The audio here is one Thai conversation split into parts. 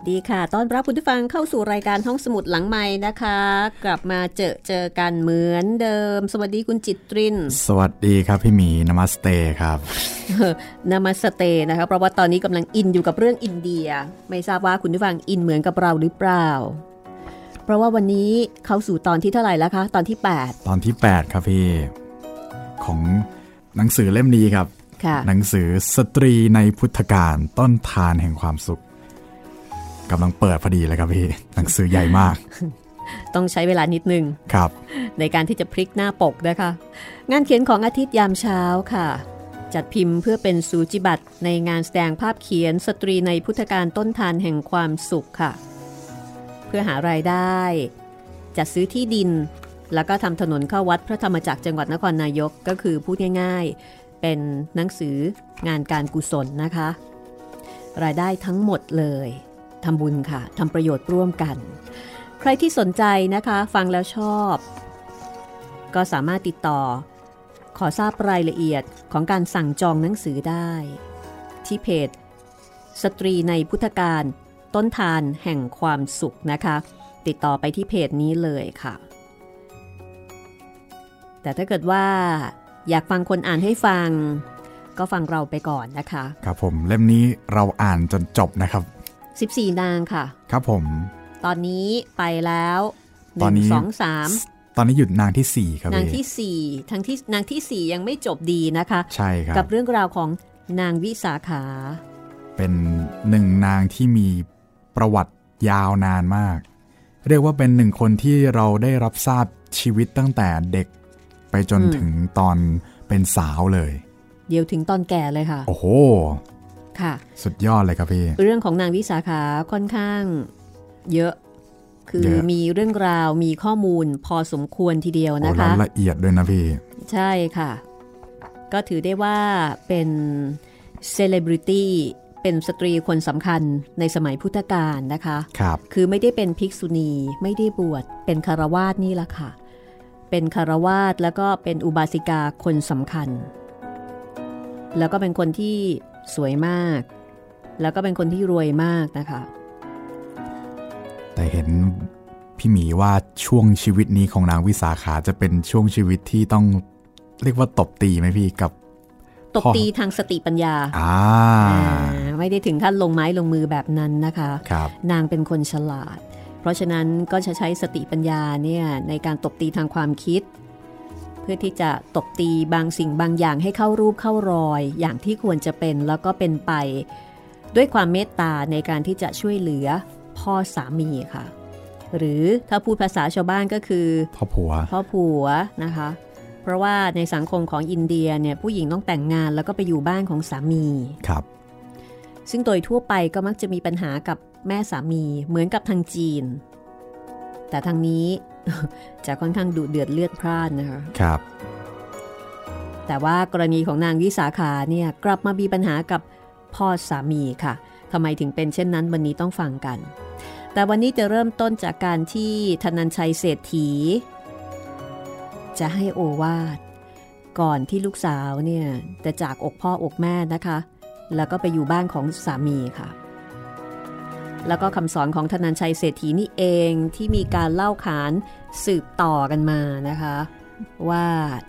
สวัสดีค่ะ ต้อนรับคุณผู้ฟังเข้าสู่รายการห้องสมุดหลังใหม่นะคะ กลับมาเจอเจอกันเหมือนเดิม สวัสดีคุณจิตริน สวัสดีครับพี่หมีนามาสเตครับนามาสเตนะคะเพราะว่าตอนนี้กำลังอินอยู่กับเรื่องอินเดีย ไม่ทราบว่าคุณผู้ฟังอินเหมือนกับเราหรือเปล่า เพราะว่าวันนี้เข้าสู่ตอนที่เท่าไหร่แล้วคะ ตอนที่ 8 ตอนที่ 8 ครับพี่ ของหนังสือเล่มนี้ครับหนังสือสตรีในพุทธการต้นทานแห่งความสุข กำลังเปิดพอดีเลยครับพี่หนังสือใหญ่มาก ต้องใช้เวลานิดนึงครับ ในการที่จะพลิกหน้าปกนะคะ งานเขียนของอาทิตย์ยามเช้าค่ะ จัดพิมพ์เพื่อเป็นสูจิบัตรในงานแสดงภาพเขียนสตรีในพุทธการต้นทานแห่งความสุขค่ะ เพื่อหารายได้ จัดซื้อที่ดิน แล้วก็ทำถนนเข้าวัดพระธรรมจักรจังหวัดนครนายกก็คือพูดง่ายๆ เป็นหนังสืองานการกุศลนะคะ รายได้ทั้งหมดเลย ทำบุญค่ะทำประโยชน์ร่วมกัน ใครที่สนใจนะคะฟังแล้วชอบ ก็สามารถติดต่อ ขอทราบรายละเอียดของการสั่งจองหนังสือได้ ที่เพจ สตรีในพุทธการต้นทานแห่งความสุขนะคะ ติดต่อไปที่เพจนี้เลยค่ะ แต่ถ้าเกิดว่าอยากฟังคนอ่านให้ฟัง ก็ฟังเราไปก่อนนะคะ ครับผมเล่มนี้เราอ่านจนจบนะครับ 14 นางค่ะ ครับผม ตอนนี้ไปแล้วตอนนี้สองสามตอนนี้หยุดนางที่ 4 ครับนางที่ 4 ทั้งที่นางที่ 4 ยังไม่จบดีนะคะ ใช่ครับ กับเรื่องราวของนางวิสาขา เป็นหนึ่งนางที่มีประวัติยาวนานมาก เรียกว่าเป็นหนึ่งคนที่เราได้รับทราบชีวิตตั้งแต่เด็กไปจนถึงตอนเป็นสาวเลย เดี๋ยวถึงตอนแก่เลยค่ะ โอ้โห ค่ะ สุดยอดเลยครับพี่ เรื่องของนางวิสาขาค่อนข้างเยอะ คือมีเรื่องราวมีข้อมูลพอสมควรทีเดียวนะคะละเอียดด้วยนะพี่ ใช่ค่ะ ก็ถือได้ว่าเป็นเซเลบริตี้เป็นสตรีคนสำคัญในสมัยพุทธกาลนะคะครับคือไม่ได้เป็นภิกษุณีไม่ได้บวชเป็นฆราวาสนี่แหละค่ะ เป็นคารวาสแล้วก็เป็นอุบาสิกาคนสำคัญ แล้วก็เป็นคนที่ สวยมาก แล้วก็เป็นคนที่รวยมากนะคะ แต่เห็นพี่หมีว่าช่วงชีวิตนี้ของนางวิสาขาจะเป็นช่วงชีวิตที่ต้องเรียกว่าตบตีไหมพี่กับ ตบตีทางสติปัญญาอ่าไม่ได้ถึงขั้นลงไม้ลงมือแบบนั้นนะคะคนางเป็นคนฉลาด เพราะฉะนั้นก็จะใช้สติปัญญาเนี่ยในการตบตีทางความคิดเพื่อที่จะตบตีบางสิ่งบางอย่างให้เข้ารูปเข้ารอย อย่างที่ควรจะเป็นแล้วก็เป็นไป ด้วยความเมตตาในการที่จะช่วยเหลือพ่อสามีค่ะ หรือถ้าพูดภาษาชาวบ้านก็คือพ่อผัวพ่อผัวนะคะ เพราะว่าในสังคมของอินเดียเนี่ยผู้หญิงต้องแต่งงานแล้วก็ไปอยู่บ้านของสามีครับ ซึ่งโดยทั่วไปก็มักจะมีปัญหากับแม่สามีเหมือนกับทางจีน แต่ทางนี้ จะค่อนข้างดุเดือดเลือดพร่านนะคะครับ แต่ว่ากรณีของนางวิสาขาเนี่ยกลับมามีปัญหากับพ่อสามีค่ะทำไมถึงเป็นเช่นนั้นวันนี้ต้องฟังกัน แต่วันนี้จะเริ่มต้นจากการที่ธนัญชัยเศรษฐี จะให้โอวาดก่อนที่ลูกสาวเนี่ยจะจากอกพ่ออกแม่นะคะ แล้วก็ไปอยู่บ้านของสามีค่ะ แล้วก็คำสอนของธนัญชัยเศรษฐีนี่เองที่มีการเล่าขานสืบต่อกันมานะคะ ว่า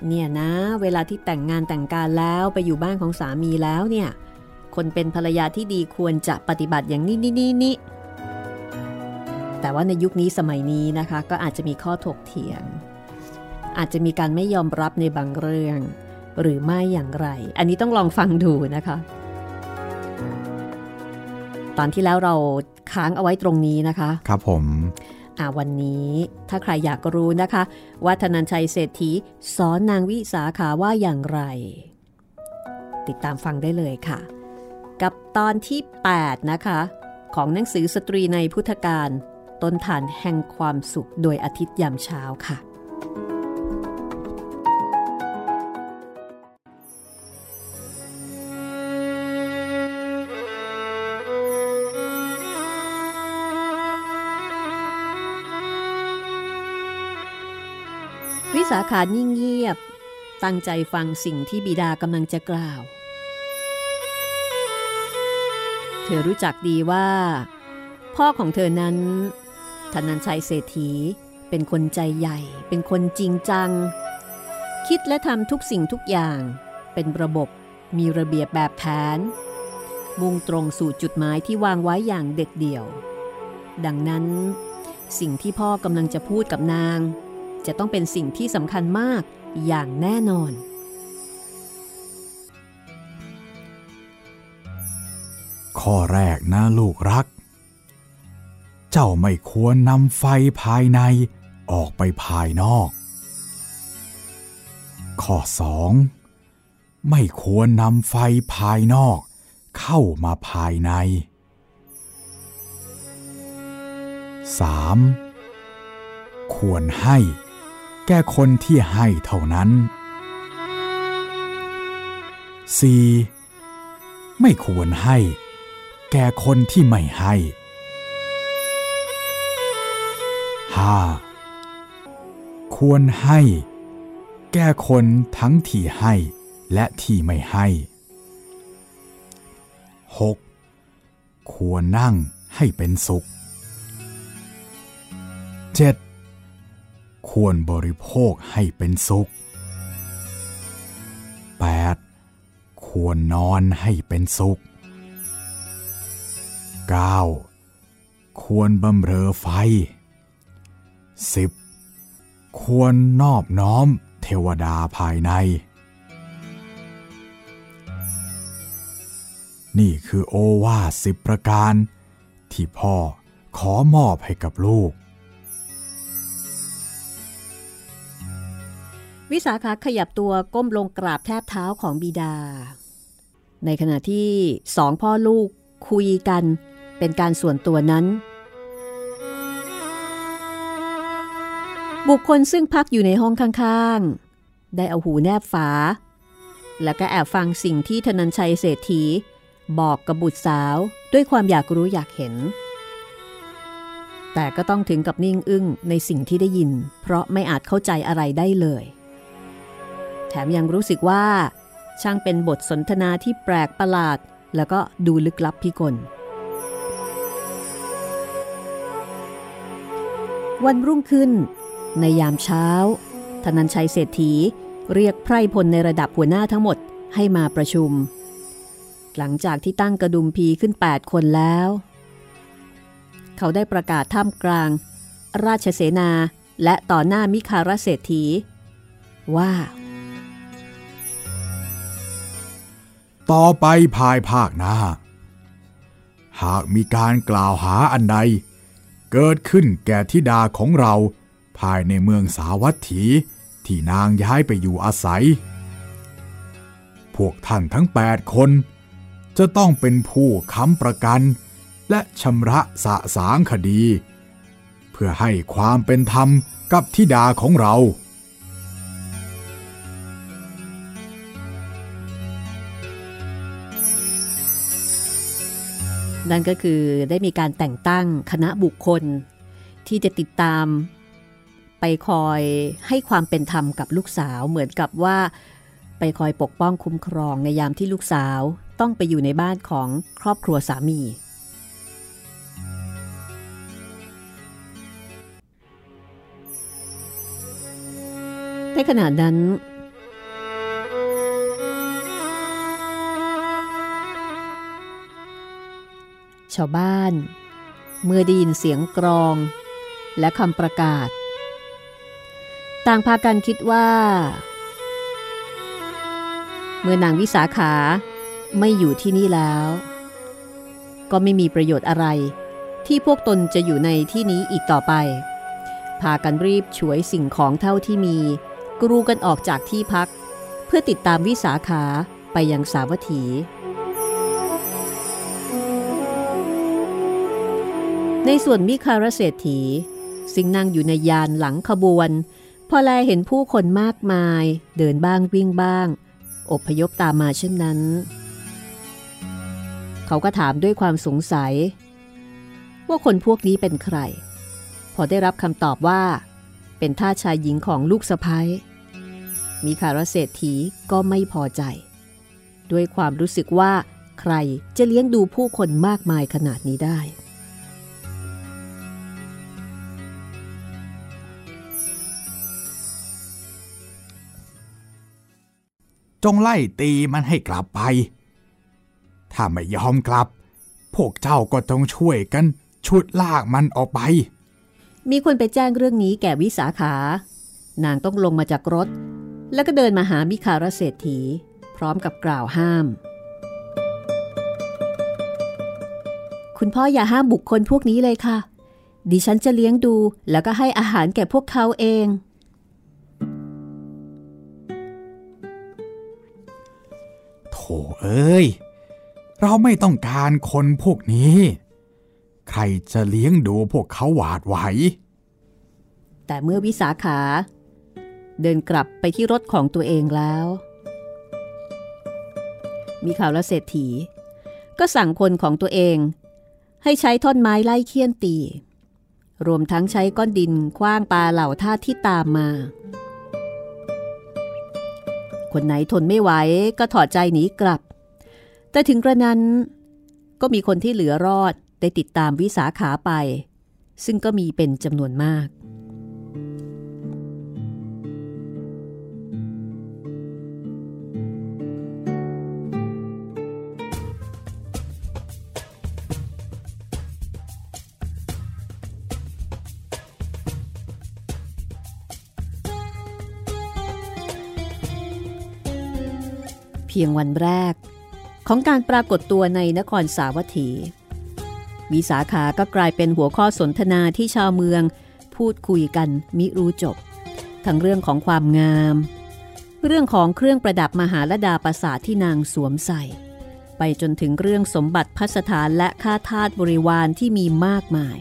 เนี่ยนะเวลาที่แต่งงานแต่งการแล้วไปอยู่บ้านของสามีแล้วเนี่ยคนเป็นภรรยาที่ดีควรจะปฏิบัติอย่างนี้นี่นี่นี่แต่ว่าในยุคนี้สมัยนี้นะคะ ก็อาจจะมีข้อถกเถียง อาจจะมีการไม่ยอมรับในบางเรื่อง หรือไม่อย่างไร อันนี้ต้องลองฟังดูนะคะ ตอนที่แล้วเราค้างเอาไว้ตรงนี้นะคะ ครับผมอ่าวันนี้ถ้าใครอยากรู้นะคะ ว่าธนัญชัยเศรษฐีสอนนางวิสาขาว่าอย่างไร ติดตามฟังได้เลยค่ะ กับตอนที่ 8 นะคะ ของหนังสือสตรีในพุทธการต้นฐานแห่งความสุขโดยอาทิตย์ยามเช้าค่ะ สาขานิ่งเงียบ ตั้งใจฟังสิ่งที่บิดากำลังจะกล่าว เธอรู้จักดีว่า พ่อของเธอนั้นธนันชัยเศรษฐีเป็นคนใจใหญ่ เป็นคนจริงจัง คิดและทำทุกสิ่งทุกอย่าง เป็นระบบมีระเบียบแบบแผน มุ่งตรงสู่จุดหมายที่วางไว้อย่างเด็ดเดี่ยว ดังนั้น สิ่งที่พ่อกำลังจะพูดกับนาง จะต้องเป็นสิ่งที่สำคัญมากอย่างแน่นอน ข้อแรกนะลูกรัก เจ้าไม่ควรนำไฟภายในออกไปภายนอก ข้อสองไม่ควรนำไฟภายนอก เข้ามาภายใน 3. ควรให้ แก่คนที่ให้เท่านั้น 4. ไม่ควรให้ แก่คนที่ไม่ให้ 5. ควรให้ แก่คนทั้งที่ให้และที่ไม่ให้ 6. ควรนั่งให้เป็นสุข 7. ควรบริโภคให้เป็นสุข 8. ควรนอนให้เป็นสุข 9. ควรบำเรอไฟ 10. ควรนอบน้อมเทวดาภายใน นี่คือโอวาสิบประการ ที่พ่อขอมอบให้กับลูก วิสาขาขยับตัวก้มลงกราบแทบเท้าของบิดา ในขณะที่สองพ่อลูกคุยกันเป็นการส่วนตัวนั้น บุคคลซึ่งพักอยู่ในห้องข้างๆ ได้เอาหูแนบฝา แล้วก็แอบฟังสิ่งที่ธนัญชัยเศรษฐี บอกกับบุตรสาวด้วยความอยากรู้อยากเห็น แต่ก็ต้องถึงกับนิ่งอึ้งในสิ่งที่ได้ยิน เพราะไม่อาจเข้าใจอะไรได้เลย แถมยังรู้สึกว่า ช่างเป็นบทสนทนาที่แปลกประหลาด แล้วก็ดูลึกลับพิกล วันรุ่งขึ้น ในยามเช้าธนัญชัยเศรษฐีเรียกไพร่พลในระดับหัวหน้าทั้งหมดให้มาประชุม หลังจากที่ตั้งกระดุมพีขึ้น 8 คนแล้ว เขาได้ประกาศท่ามกลาง ราชเสนาและต่อหน้ามิคารเศรษฐี ว่า ต่อไปภายภาคหน้า หากมีการกล่าวหาอันใด เกิดขึ้นแก่ธิดาของเราภายในเมืองสาวัตถีที่นางย้ายไปอยู่อาศัย พวกท่านทั้งแปดคน จะต้องเป็นผู้ค้ำประกัน และชำระสะสางคดี เพื่อให้ความเป็นธรรมกับธิดาของเรา นั่นก็คือได้มีการแต่งตั้งคณะบุคคล ที่จะติดตามไปคอยให้ความเป็นธรรมกับลูกสาวเหมือนกับว่า ไปคอยปกป้องคุ้มครองในยามที่ลูกสาวต้องไปอยู่ในบ้านของครอบครัวสามี ในขณะนั้น ชาวบ้าน เมื่อได้ยินเสียงกรอง และคำประกาศ ต่างพากันคิดว่า เมื่อนางวิสาขาไม่อยู่ที่นี่แล้ว ก็ไม่มีประโยชน์อะไร ที่พวกตนจะอยู่ในที่นี้อีกต่อไป พากันรีบฉวยสิ่งของเท่าที่มี กรูกันออกจากที่พัก เพื่อติดตามวิสาขาไปยังสาวัตถี ในส่วนมิคารเศรษฐีซึ่งนั่งอยู่ในยานหลังขบวน พอแลเห็นผู้คนมากมาย เดินบ้างวิ่งบ้าง อบพยพตามมาเช่นนั้น เขาก็ถามด้วยความสงสัย ว่าคนพวกนี้เป็นใคร พอได้รับคำตอบว่า เป็นท่าชายหญิงของลูกสะพ้ายมีคารเศรษฐีก็ไม่พอใจ ด้วยความรู้สึกว่าใครจะเลี้ยงดูผู้คนมากมายขนาดนี้ได้ จงไล่ตีมันให้กลับไป ถ้าไม่ยอมกลับ พวกเจ้าก็ต้องช่วยกัน ชุดลากมันออกไป มีคนไปแจ้งเรื่องนี้แก่วิสาขา นางต้องลงมาจากรถ แล้วก็เดินมาหามิคารเศรษฐี พร้อมกับกล่าวห้าม คุณพ่ออย่าห้ามบุคคลพวกนี้เลยค่ะ ดิฉันจะเลี้ยงดูแล้วก็ให้อาหารแก่พวกเขาเอง เอ้ย เราไม่ต้องการคนพวกนี้ ใครจะเลี้ยงดูพวกเขาหวาดไหว แต่เมื่อวิสาขา เดินกลับไปที่รถของตัวเองแล้ว มีข่าวละเศรษฐี ก็สั่งคนของตัวเอง ให้ใช้ท่อนไม้ไล่เคี่ยนตี รวมทั้งใช้ก้อนดินคว้างปลาเหล่าท่าที่ตามมา คนไหนทนไม่ไหวก็ถอดใจหนีกลับ แต่ถึงกระนั้น ก็มีคนที่เหลือรอดได้ติดตามวิสาขาไป ซึ่งก็มีเป็นจำนวนมาก เพียงวันแรก ของการปรากฏตัวในนครสาวัตถีวิสาขาก็กลายเป็นหัวข้อสนทนาที่ชาวเมือง พูดคุยกันมิรู้จบ ทั้งเรื่องของความงาม เรื่องของเครื่องประดับมหาลดาประสาทที่นางสวมใส่ ไปจนถึงเรื่องสมบัติพัสถานและค่าทาสบริวารที่มีมากมาย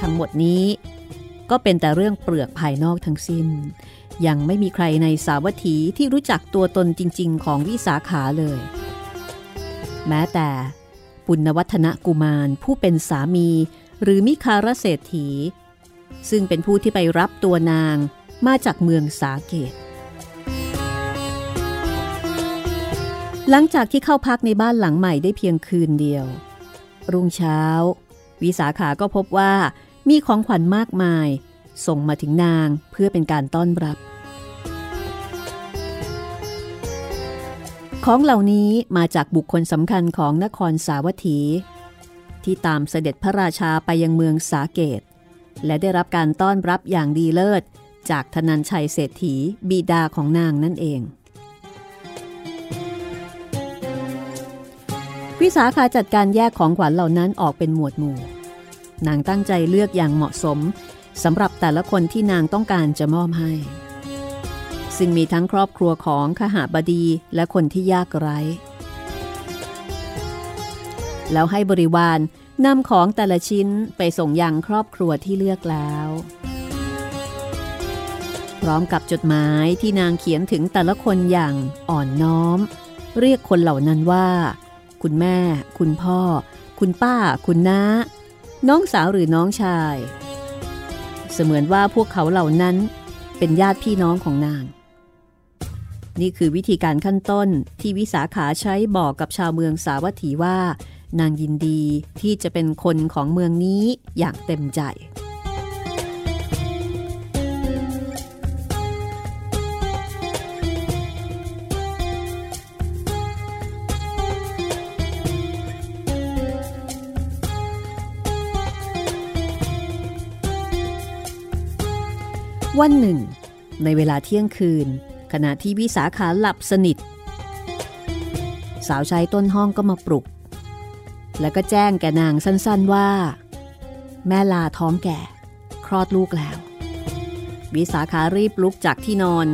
ทั้งหมดนี้ก็เป็นแต่เรื่องเปลือกภายนอกทั้งสิ้น ยังไม่มีใครในสาวัตถีที่รู้จักตัวตนจริง ๆ ของวิสาขาเลย แม้แต่ปุณวัฒนกุมารผู้เป็นสามี หรือมิคารเศรษฐี ซึ่งเป็นผู้ที่ไปรับตัวนางมาจากเมืองสาเกต หลังจากที่เข้าพักในบ้านหลังใหม่ได้เพียงคืนเดียว รุ่งเช้า วิสาขาก็พบว่ามีของขวัญมากมาย ส่งมาถึงนางเพื่อเป็นการต้อนรับ ของเหล่านี้มาจากบุคคลสำคัญของนครสาวัตถี ที่ตามเสด็จพระราชาไปยังเมืองสาเกต และได้รับการต้อนรับอย่างดีเลิศ จากธนันชัยเศรษฐีบิดาของนางนั่นเอง วิสาขาจัดการแยกของขวัญเหล่านั้นออกเป็นหมวดหมู่ นางตั้งใจเลือกอย่างเหมาะสมสำหรับแต่ละคนที่นางต้องการจะมอบให้ ซึ่งมีทั้งครอบครัวของขหาบดีและคนที่ยากไร้ แล้วให้บริวารนำของแต่ละชิ้นไปส่งยังครอบครัวที่เลือกแล้ว พร้อมกับจดหมายที่นางเขียนถึงแต่ละคนอย่างอ่อนน้อม เรียกคนเหล่านั้นว่า คุณแม่ คุณพ่อ คุณป้า คุณน้า น้องสาวหรือน้องชาย เสมือนว่าพวกเขาเหล่านั้นเป็นญาติพี่น้องของนาง นี่คือวิธีการขั้นต้นที่วิสาขาใช้บอกกับชาวเมืองสาวัตถีว่า นางยินดีที่จะเป็นคนของเมืองนี้อย่างเต็มใจวันหนึ่ง ในเวลาเที่ยงคืน ขณะที่วิสาขาหลับสนิท สาวใช้ต้นห้องก็มาปลุก แล้วก็แจ้งแกนางสั้นๆว่า แม่ลาท้องแก่ คลอดลูกแล้ว วิสาขารีบลุกจากที่นอน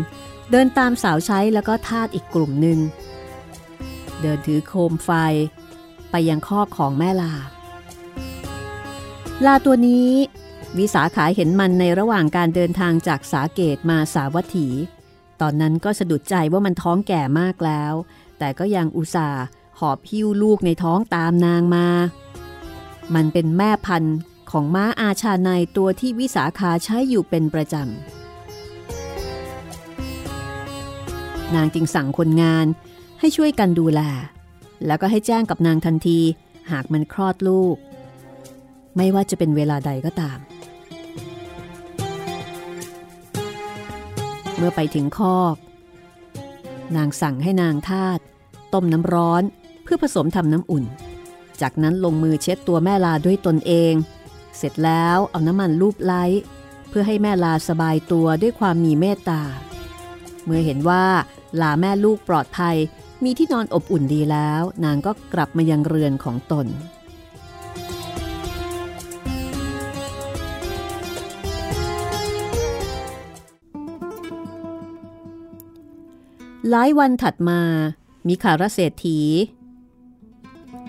เดินตามสาวใช้แล้วก็ทาสอีกกลุ่มหนึ่ง เดินถือโคมไฟ ไปยังคอกของแม่ลา ลาตัวนี้วิสาขาเห็นมันในระหว่างการเดินทางจากสาเกตมาสาวัตถี ตอนนั้นก็สะดุดใจว่ามันท้องแก่มากแล้ว แต่ก็ยังอุตส่าห์หอบหิ้วลูกในท้องตามนางมา มันเป็นแม่พันธุ์ของม้าอาชาในตัวที่วิสาขาใช้อยู่เป็นประจำ นางจึงสั่งคนงานให้ช่วยกันดูแล แล้วก็ให้แจ้งกับนางทันทีหากมันคลอดลูก ไม่ว่าจะเป็นเวลาใดก็ตาม เมื่อไปถึงคอก นางสั่งให้นางทาตต้มน้ำร้อนเพื่อผสมทำน้ำอุ่น จากนั้นลงมือเช็ดตัวแม่ลาด้วยตนเอง เสร็จแล้วเอาน้ำมันลูบไล้ เพื่อให้แม่ลาสบายตัวด้วยความมีเมตตา เมื่อเห็นว่าลาแม่ลูกปลอดภัยมีที่นอนอบอุ่นดีแล้ว นางก็กลับมายังเรือนของตน หลายวันถัดมามีขารเศรษฐี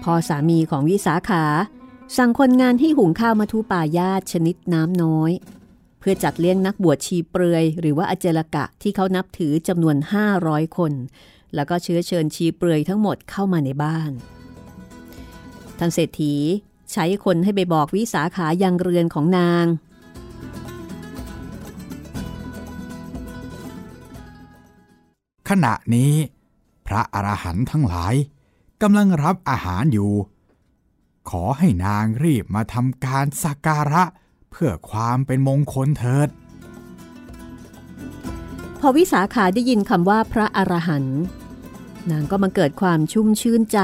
พ่อสามีของวิสาขา สั่งคนงานให้หุงข้าวมาทุปายาตชนิดน้ำน้อย เพื่อจัดเลี้ยงนักบวชชีเปลือย หรือว่าอเจลกะที่เขานับถือจำนวน 500 คน แล้วก็เชื้อเชิญชีเปลือยทั้งหมดเข้ามาในบ้านท่านเศรษฐีใช้คนให้ไปบอกวิสาขายังเรือนของนาง ขณะนี้ พระอรหันต์ทั้งหลายกำลังรับอาหารอยู่ ขอให้นางรีบมาทำการสักการะเพื่อความเป็นมงคลเถิด พอวิสาขาได้ยินคำว่าพระอรหันต์นางก็มาเกิดความชุ่มชื่นใจ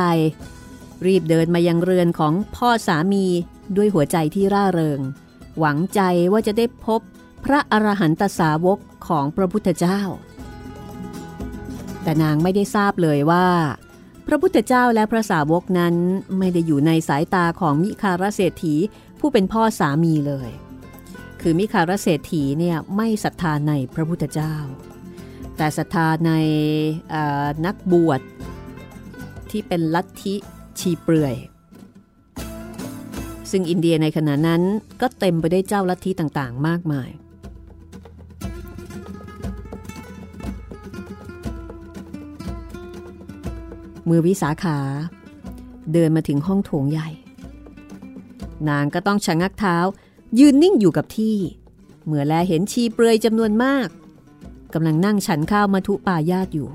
รีบเดินมายังเรือนของพ่อสามีด้วยหัวใจที่ร่าเริง หวังใจว่าจะได้พบพระอรหันตสาวกของพระพุทธเจ้า แต่นางไม่ได้ทราบเลยว่า พระพุทธเจ้าและพระสาวกนั้นไม่ได้อยู่ในสายตาของมิคาราเศรษฐีผู้เป็นพ่อสามีเลย คือมิคาราเศรษฐีเนี่ยไม่ศรัทธาในพระพุทธเจ้า แต่ศรัทธาในนักบวชที่เป็นลัทธิชีเปลือย ซึ่งอินเดียในขณะนั้นก็เต็มไปได้วยเจ้าลัทธิต่างๆ มากมาย มือวิสาขา เดินมาถึงห้องโถงใหญ่ นางก็ต้องชะงักเท้า ยืนนิ่งอยู่กับที่ เมื่อแลเห็นชีเปลือยจำนวนมากกำลังนั่งฉันข้าวมาทุปายาตอยู่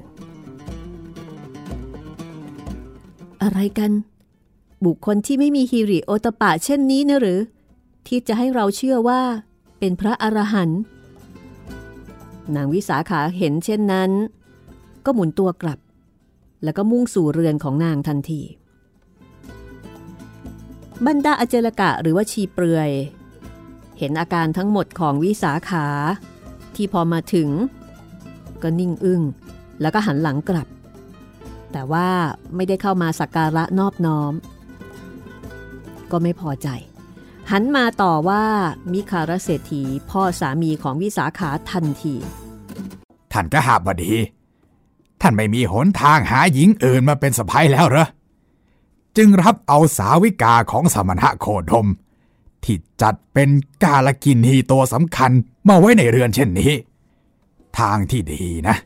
อะไรกัน บุคคลที่ไม่มีฮิริโอตปะเช่นนี้นะหรือ ที่จะให้เราเชื่อว่าเป็นพระอรหันต์นางวิสาขาเห็นเช่นนั้น ก็หมุนตัวกลับ แล้วก็มุ่งสู่เรือนของนางทันที บรรดาอเจลกะหรือว่าชีเปลือย เห็นอาการทั้งหมดของวิสาขา ที่พอมาถึง ก็นิ่งอึ้งแล้วก็หันหลังกลับ แต่ว่าไม่ได้เข้ามาสักการะนอบน้อม ก็ไม่พอใจ หันมาต่อว่ามิคารเศรษฐีพ่อสามีของวิสาขาทันทีท่านก็หาบดี ท่านไม่มีหนทางหาหญิงอื่นมาเป็นสะพ้ยแล้วเหรอ จึงรับเอาสาวิกาของสมณะโคดม ที่จัดเป็นกาลกินฮีตัวสำคัญมาไว้ในเรือนเช่นนี้ ทางที่ดีนะ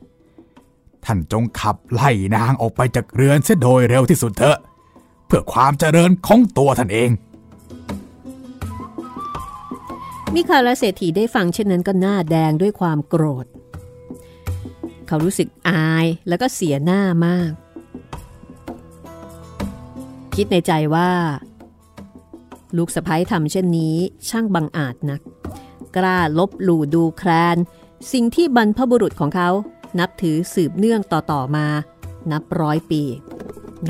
ท่านจงขับไล่นางออกไปจากเรือนเสียโดยเร็วที่สุดเถอะ เพื่อความเจริญของตัวท่านเอง มิคาลเศรษฐีได้ฟังเช่นนั้นก็หน้าแดงด้วยความโกรธ เขารู้สึกอายแล้วก็เสียหน้ามาก คิดในใจว่า ลูกสะพ้ยทำเช่นนี้ช่างบังอาจนัก กล้าลบหลู่ดูแคลน สิ่งที่บรรพบุรุษของเขานับถือสืบเนื่องต่อๆมา นับร้อยปี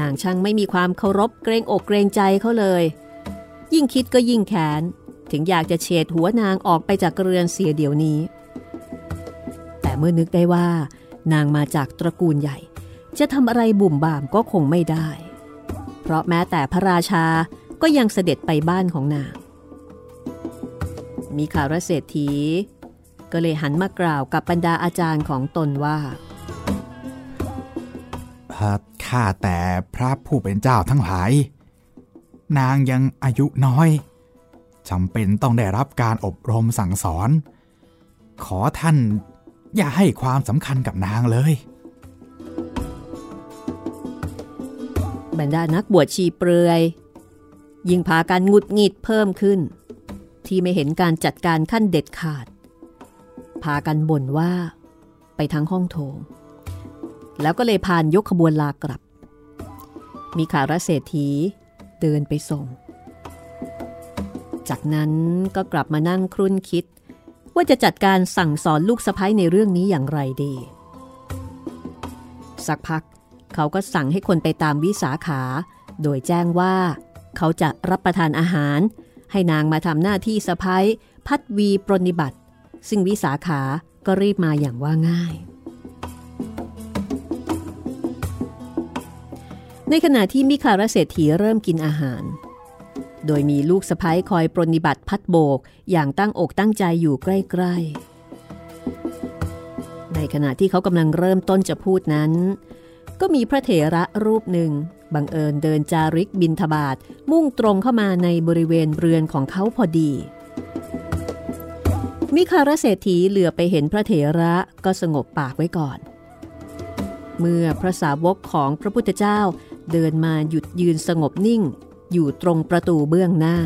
นางช่างไม่มีความเคารพเกรงอกเกรงใจเขาเลย ยิ่งคิดก็ยิ่งแค้นถึงอยากจะเฉดหัวนางออกไปจากเรือนเสียเดี๋ยวนี้ แต่เมื่อนึกได้ว่า นางมาจากตระกูลใหญ่ จะทำอะไรบุ่มบ่ามก็คงไม่ได้ เพราะแม้แต่พระราชาก็ยังเสด็จไปบ้านของนาง มีคารเศรษฐี ก็เลยหันมากล่าวกับบรรดาอาจารย์ของตนว่าข้าแต่พระผู้เป็นเจ้าทั้งหลาย นางยังอายุน้อยจำเป็นต้องได้รับการอบรมสั่งสอน ขอท่าน อย่าให้ความสำคัญกับนางเลย บรรดานักบวชชีเปลือย ยิ่งพากันหงุดหงิดเพิ่มขึ้น ที่ไม่เห็นการจัดการขั้นเด็ดขาด พากันบ่นว่าไปทางห้องโถง แล้วก็เลยพานยกขบวนลากลับ มีขารเศรษฐีเดินไปส่ง จากนั้นก็กลับมานั่งครุ่นคิด ว่าจะจัดการสั่งสอนลูกสะพ้ยในเรื่องนี้อย่างไรดี สักพัก เขาก็สั่งให้คนไปตามวิสาขา โดยแจ้งว่า เขาจะรับประทานอาหาร ให้นางมาทำหน้าที่สะพ้ยพัดวีปรนิบัติ ซึ่งวิสาขาก็รีบมาอย่างว่าง่าย ในขณะที่มิคาราเศรษฐีเริ่มกินอาหาร โดยมีลูกสะพ้ยคอยปรนิบัติพัดโบกอย่างตั้งอกตั้งใจอยู่ใกล้ ๆ ในขณะที่เขากำลังเริ่มต้นจะพูดนั้น ก็มีพระเถระรูปหนึ่ง บังเอิญเดินจาริกบินทบาทมุ่งตรงเข้ามาในบริเวณเรือนของเขาพอดี มิคารเศรษฐีเหลือไปเห็นพระเถระก็สงบปากไว้ก่อน เมื่อพระสาวกของพระพุทธเจ้าเดินมาหยุดยืนสงบนิ่ง อยู่ตรงประตูเบื้องหน้า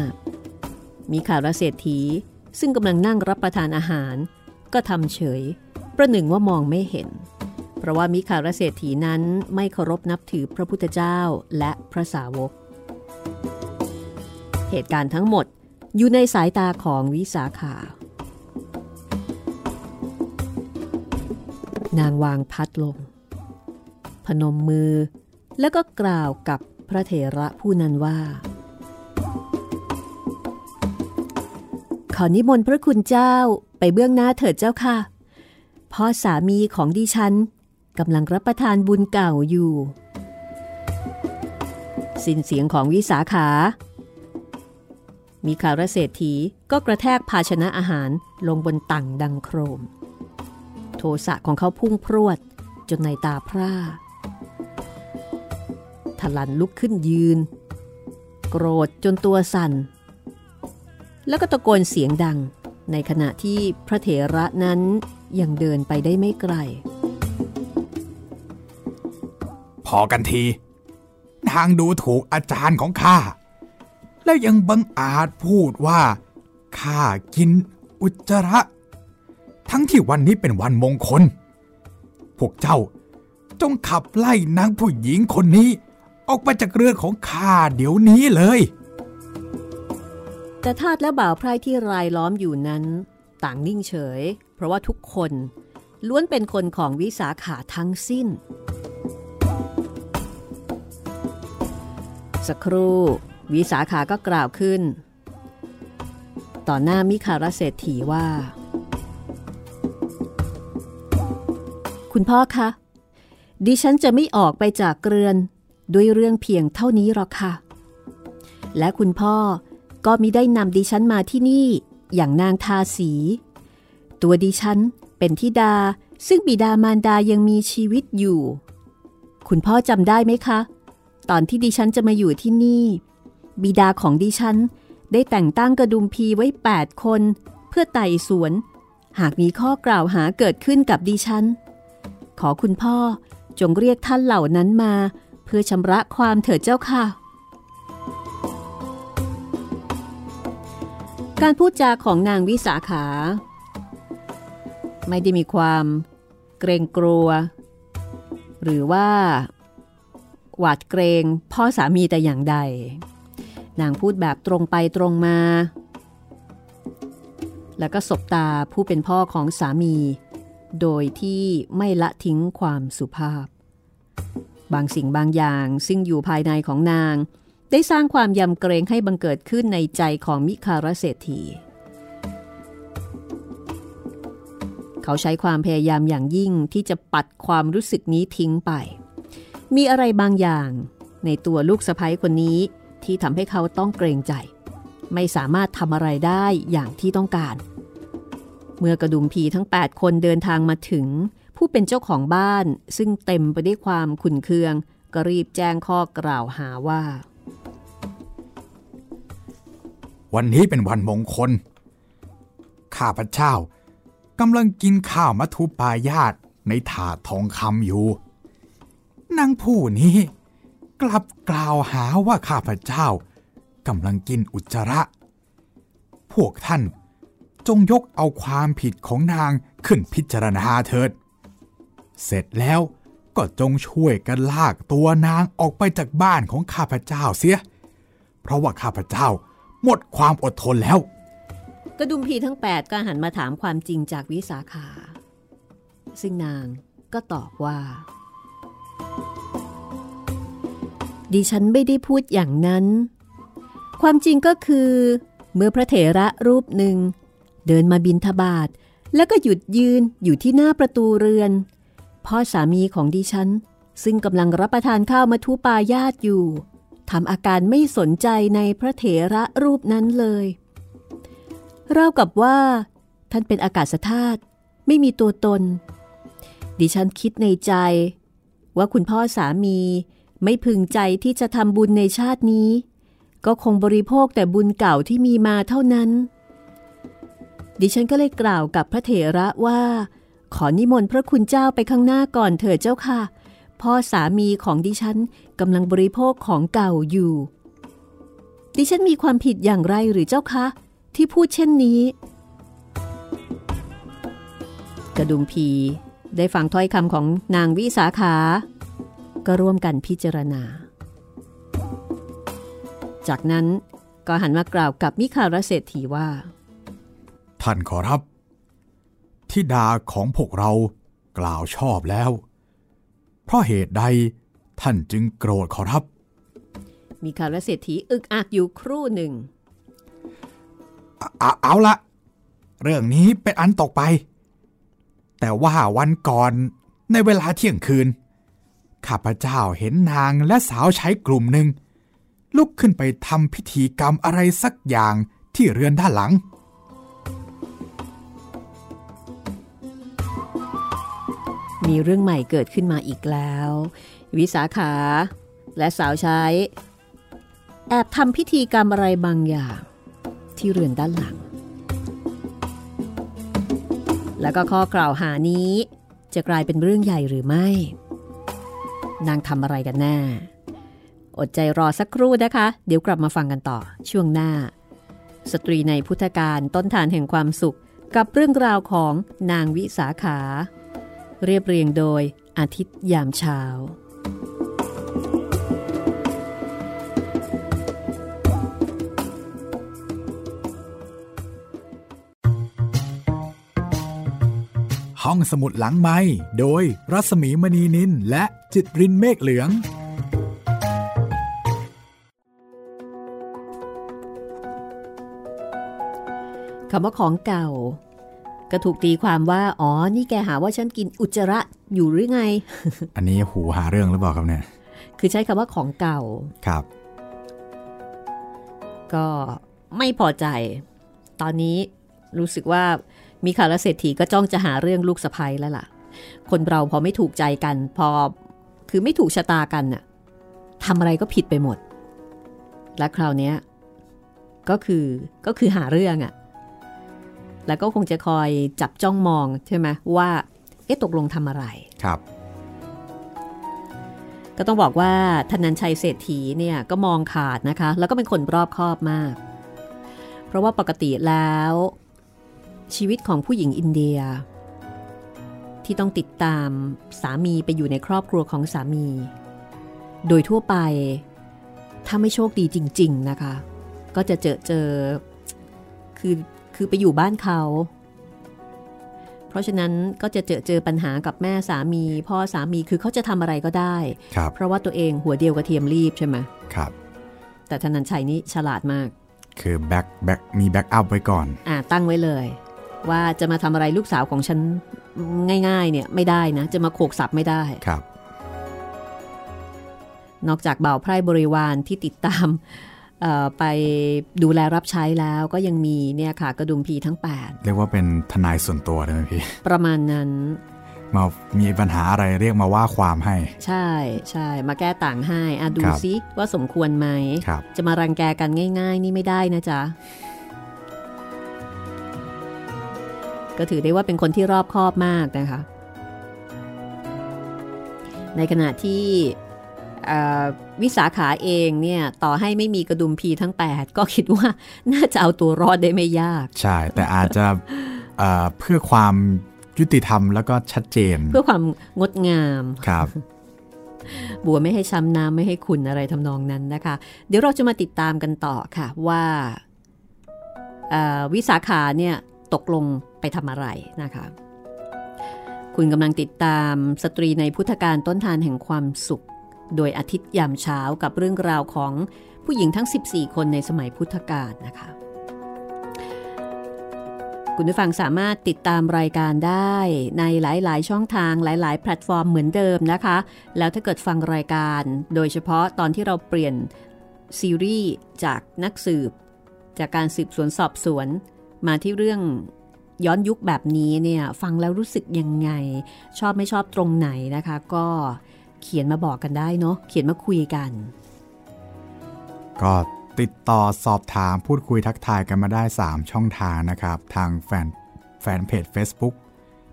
มิคารเศรษฐีซึ่งกำลังนั่งรับประทานอาหาร ก็ทำเฉย ประหนึ่งว่ามองไม่เห็น เพราะว่ามิคาราเศรษฐีนั้นไม่เคารพนับถือพระพุทธเจ้าและพระสาวก เหตุการณ์ทั้งหมดอยู่ในสายตาของวิสาขานางวางพัดลง พนมมือแล้วก็กล่าวกับ พระเถระผู้นั้นว่า ขอนิมนต์พระคุณเจ้าไปเบื้องหน้าเถิดเจ้าค่ะ พ่อสามีของดิฉันกำลังรับประทานบุญเก่าอยู่ สิ้นเสียงของวิสาขา มีคารเศรษฐีก็กระแทกภาชนะอาหารลงบนตังดังโครม โทสะของเขาพุ่งพรวดจนในตาพร่า ทลันลุกขึ้นยืน โกรธจนตัวสั่น แล้วก็ตะโกนเสียงดัง ในขณะที่พระเถระนั้นยังเดินไปได้ไม่ไกล พอกันทีนางดูถูกอาจารย์ของข้า แล้วยังบังอาจพูดว่าข้ากินอุจจาระ ทั้งที่วันนี้เป็นวันมงคล พวกเจ้าจงขับไล่นางผู้หญิงคนนี้ ออกไปจากเรือนของข้าเดี๋ยวนี้เลย แต่ทาตและบ่าวไพร่ที่รายล้อมอยู่นั้น ต่างนิ่งเฉย เพราะว่าทุกคนล้วนเป็นคนของวิสาขาทั้งสิ้น สักครู่วิสาขาก็กล่าวขึ้น ต่อหน้ามิคารเศรษฐีว่า คุณพ่อคะ ดิฉันจะไม่ออกไปจากเรือน ด้วยเรื่องเพียงเท่านี้หรอกค่ะ และคุณพ่อก็มิได้นำดิฉันมาที่นี่อย่างนางทาสี ตัวดิฉันเป็นทิดาซึ่งบิดามารดายังมีชีวิตอยู่ คุณพ่อจำได้ไหมคะ ตอนที่ดิฉันจะมาอยู่ที่นี่ บิดาของดิฉันได้แต่งตั้งกระดุมพีไว้ 8 คน เพื่อไต่สวน หากมีข้อกล่าวหาเกิดขึ้นกับดิฉัน ขอคุณพ่อจงเรียกท่านเหล่านั้นมา เพื่อชำระความเถิดเจ้าค่ะ การพูดจาของนางวิสาขา ไม่ได้มีความเกรงกลัว หรือว่า หวาดเกรงพ่อสามีแต่อย่างใด นางพูดแบบตรงไปตรงมา แล้วก็สบตาผู้เป็นพ่อของสามี โดยที่ไม่ละทิ้งความสุภาพ บางสิ่งบางอย่างซึ่งอยู่ภายในของนาง ได้สร้างความยำเกรงให้บังเกิดขึ้นในใจของมิคารเศรษฐี เขาใช้ความพยายามอย่างยิ่งที่จะปัดความรู้สึกนี้ทิ้งไป มีอะไรบางอย่างในตัวลูกสะพ้ยคนนี้ที่ทำให้เขาต้องเกรงใจ ไม่สามารถทำอะไรได้อย่างที่ต้องการ เมื่อกระดุมพีทั้ง 8 คนเดินทางมาถึง ผู้เป็นเจ้าของบ้านซึ่งเต็มไปด้วยความขุนเคือง ก็รีบแจ้งข้อกล่าวหาว่า วันนี้เป็นวันมงคล ข้าพเจ้ากำลังกินข้าวมัทุปายาตในถาดทองคำอยู่ นางผู้นี้กลับกล่าวหาว่าข้าพเจ้ากำลังกินอุจจาระ พวกท่านจงยกเอาความผิดของนางขึ้นพิจารณาเถิด เสร็จแล้วก็จงช่วยกันลากตัวนางออกไปจากบ้านของข้าพเจ้าเสีย เพราะว่าข้าพเจ้าหมดความอดทนแล้ว กระดุมพีทั้ง 8 ก็หันมาถามความจริงจากวิสาขา ซึ่งนางก็ตอบว่า ดิฉันไม่ได้พูดอย่างนั้น ความจริงก็คือ เมื่อพระเถระรูปหนึ่ง เดินมาบินทบาทแล้วก็หยุดยืนอยู่ที่หน้าประตูเรือน พ่อสามีของดิฉัน ซึ่งกำลังรับประทานข้าวมาทุปายาตอยู่ทำอาการไม่สนใจในพระเถระรูปนั้นเลยเล่ากับว่า ท่านเป็นอากาศธาตุไม่มีตัวตน ดิฉันคิดในใจ ว่าคุณพ่อสามีไม่พึงใจที่จะทำบุญในชาตินี้ ก็คงบริโภคแต่บุญเก่าที่มีมาเท่านั้น ดิฉันก็เลยกล่าวกับพระเถระว่า ขอนิมนต์พระคุณเจ้าไปข้างหน้าก่อนเถิดเจ้าค่ะ พ่อสามีของดิฉันกำลังบริโภคของเก่าอยู่ ดิฉันมีความผิดอย่างไรหรือเจ้าคะ ที่พูดเช่นนี้ กระดุมพีได้ฟังถ้อยคำของนางวิสาขา ก็ร่วมกันพิจารณา จากนั้นก็หันมากล่าวกับมิคารเศรษฐีว่า ท่านขอรับ ทิดาของพวกเรากล่าวชอบแล้ว เพราะเหตุใดท่านจึงโกรธขอรับ มีคารเศรษฐีอึกอักอยู่ครู่หนึ่งเอาเอาละเรื่องนี้เป็นอันตกไป แต่ว่าวันก่อนในเวลาเที่ยงคืน ข้าพเจ้าเห็นนางและสาวใช้กลุ่มหนึ่ง ลุกขึ้นไปทำพิธีกรรมอะไรสักอย่างที่เรือนด้านหลัง มีเรื่องใหม่เกิดขึ้นมาอีกแล้ว วิสาขา และสาวใช้ แอบทำพิธีกรรมอะไรบางอย่าง ที่เรือนด้านหลัง แล้วก็ข้อกล่าวหานี้จะกลายเป็นเรื่องใหญ่หรือไม่ นางทำอะไรกันแน่อดใจรอสักครู่นะคะ เดี๋ยวกลับมาฟังกันต่อช่วงหน้า สตรีในพุทธการต้นฐานแห่งความสุข กับเรื่องราวของนางวิสาขา เรียบเรียงโดยอาทิตย์ยามเช้า ห้องสมุดหลังไม้โดยรัสมีมณีนินและจิตรินเมฆเหลืองคำว่าของเก่า ก็ถูกตีความว่า อ๋อ นี่แกหาว่าฉันกินอุจจาระอยู่หรือไง อันนี้หูหาเรื่องหรือเปล่าครับเนี่ย คือใช้คำว่าของเก่า ครับ ก็ไม่พอใจ ตอนนี้รู้สึกว่ามีข่าวและเศรษฐีก็จ้องจะหาเรื่องลูกสะพ้ยแล้วล่ะ คนเราพอไม่ถูกใจกัน พอคือไม่ถูกชะตากันน่ะทำอะไรก็ผิดไปหมด และคราวนี้ก็คือก็คือหาเรื่องอะ่ะ แล้วก็คงจะคอยจับจ้องมองใช่ไหมว่าเอ๊ะตกลงทำอะไรครับ ก็ต้องบอกว่าธนันชัยเศรษฐีเนี่ยก็มองขาดนะคะ แล้วก็เป็นคนรอบคอบมาก เพราะว่าปกติแล้ว ชีวิตของผู้หญิงอินเดีย ที่ต้องติดตามสามีไปอยู่ในครอบครัวของสามี โดยทั่วไป ถ้าไม่โชคดีจริง ๆนะคะ ก็จะเจอเจอคือ คือไปอยู่บ้านเขา เพราะฉะนั้นก็จะเจอเจอปัญหากับแม่สามี พ่อสามีคือเขาจะทำอะไรก็ได้ เพราะว่าตัวเองหัวเดียวกระเทียมลีบใช่ไหมครับ แต่ธนันชัยนี่ฉลาดมาก คือ back back มี backup ไว้ก่อน อ่าตั้งไว้เลย ว่าจะมาทำอะไรลูกสาวของฉันง่ายๆ เนี่ยไม่ได้นะ จะมาโขกสับไม่ได้ครับนอกจากเบ่าวไพร่บริวารที่ติดตาม ไปดูแลรับใช้แล้วก็ยังมีเนี่ยค่ะกระดุมพีทั้ง 8 เรียกว่าเป็นทนายส่วนตัวได้ไหมพี่ ประมาณนั้นมามีปัญหาอะไรเรียกมาว่าความให้ ใช่ใช่มาแก้ต่างให้อะดูซิว่าสมควรไหม จะมารังแกกันง่าย ๆ นี่ไม่ได้นะจ๊ะ ก็ถือได้ว่าเป็นคนที่รอบคอบมากนะคะ ในขณะที่ วิสาขาเองเนี่ยต่อให้ไม่มีกระดุมพีทั้ง 8 ก็คิดว่าน่าจะเอาตัวรอดได้ไม่ยาก ใช่ แต่อาจจะเเพื่อความยุติธรรมแล้วก็ชัดเจน เพื่อความงดงามครับบัวไม่ให้ช้ำน้ำไม่ให้ขุนอะไรทำนองนั้นนะคะ เดี๋ยวเราจะมาติดตามกันต่อค่ะว่าวิสาขาเนี่ยตกลงไปทำอะไรนะคะ คุณกำลังติดตามสตรีในพุทธการต้นทานแห่งความสุข โดยอาทิตย์ยามเช้ากับเรื่องราวของผู้หญิงทั้ง 14 คนในสมัยพุทธกาลนะคะ คุณผู้ฟังสามารถติดตามรายการได้ในหลาย ๆ ช่องทางหลาย ๆ แพลตฟอร์มเหมือนเดิมนะคะ แล้วถ้าเกิดฟังรายการ โดยเฉพาะตอนที่เราเปลี่ยนซีรีส์จากนักสืบ จากการสืบสวนสอบสวน มาที่เรื่องย้อนยุคแบบนี้เนี่ย ฟังแล้วรู้สึกยังไง ชอบไม่ชอบตรงไหนนะคะ ก็ เขียนมาบอกกันได้เนาะเขียนมาคุยกัน ก็ติดต่อสอบถามพูดคุยทักทายกันมาได้ 3 ช่องทางนะครับ ทางแฟนแฟนเพจ Facebook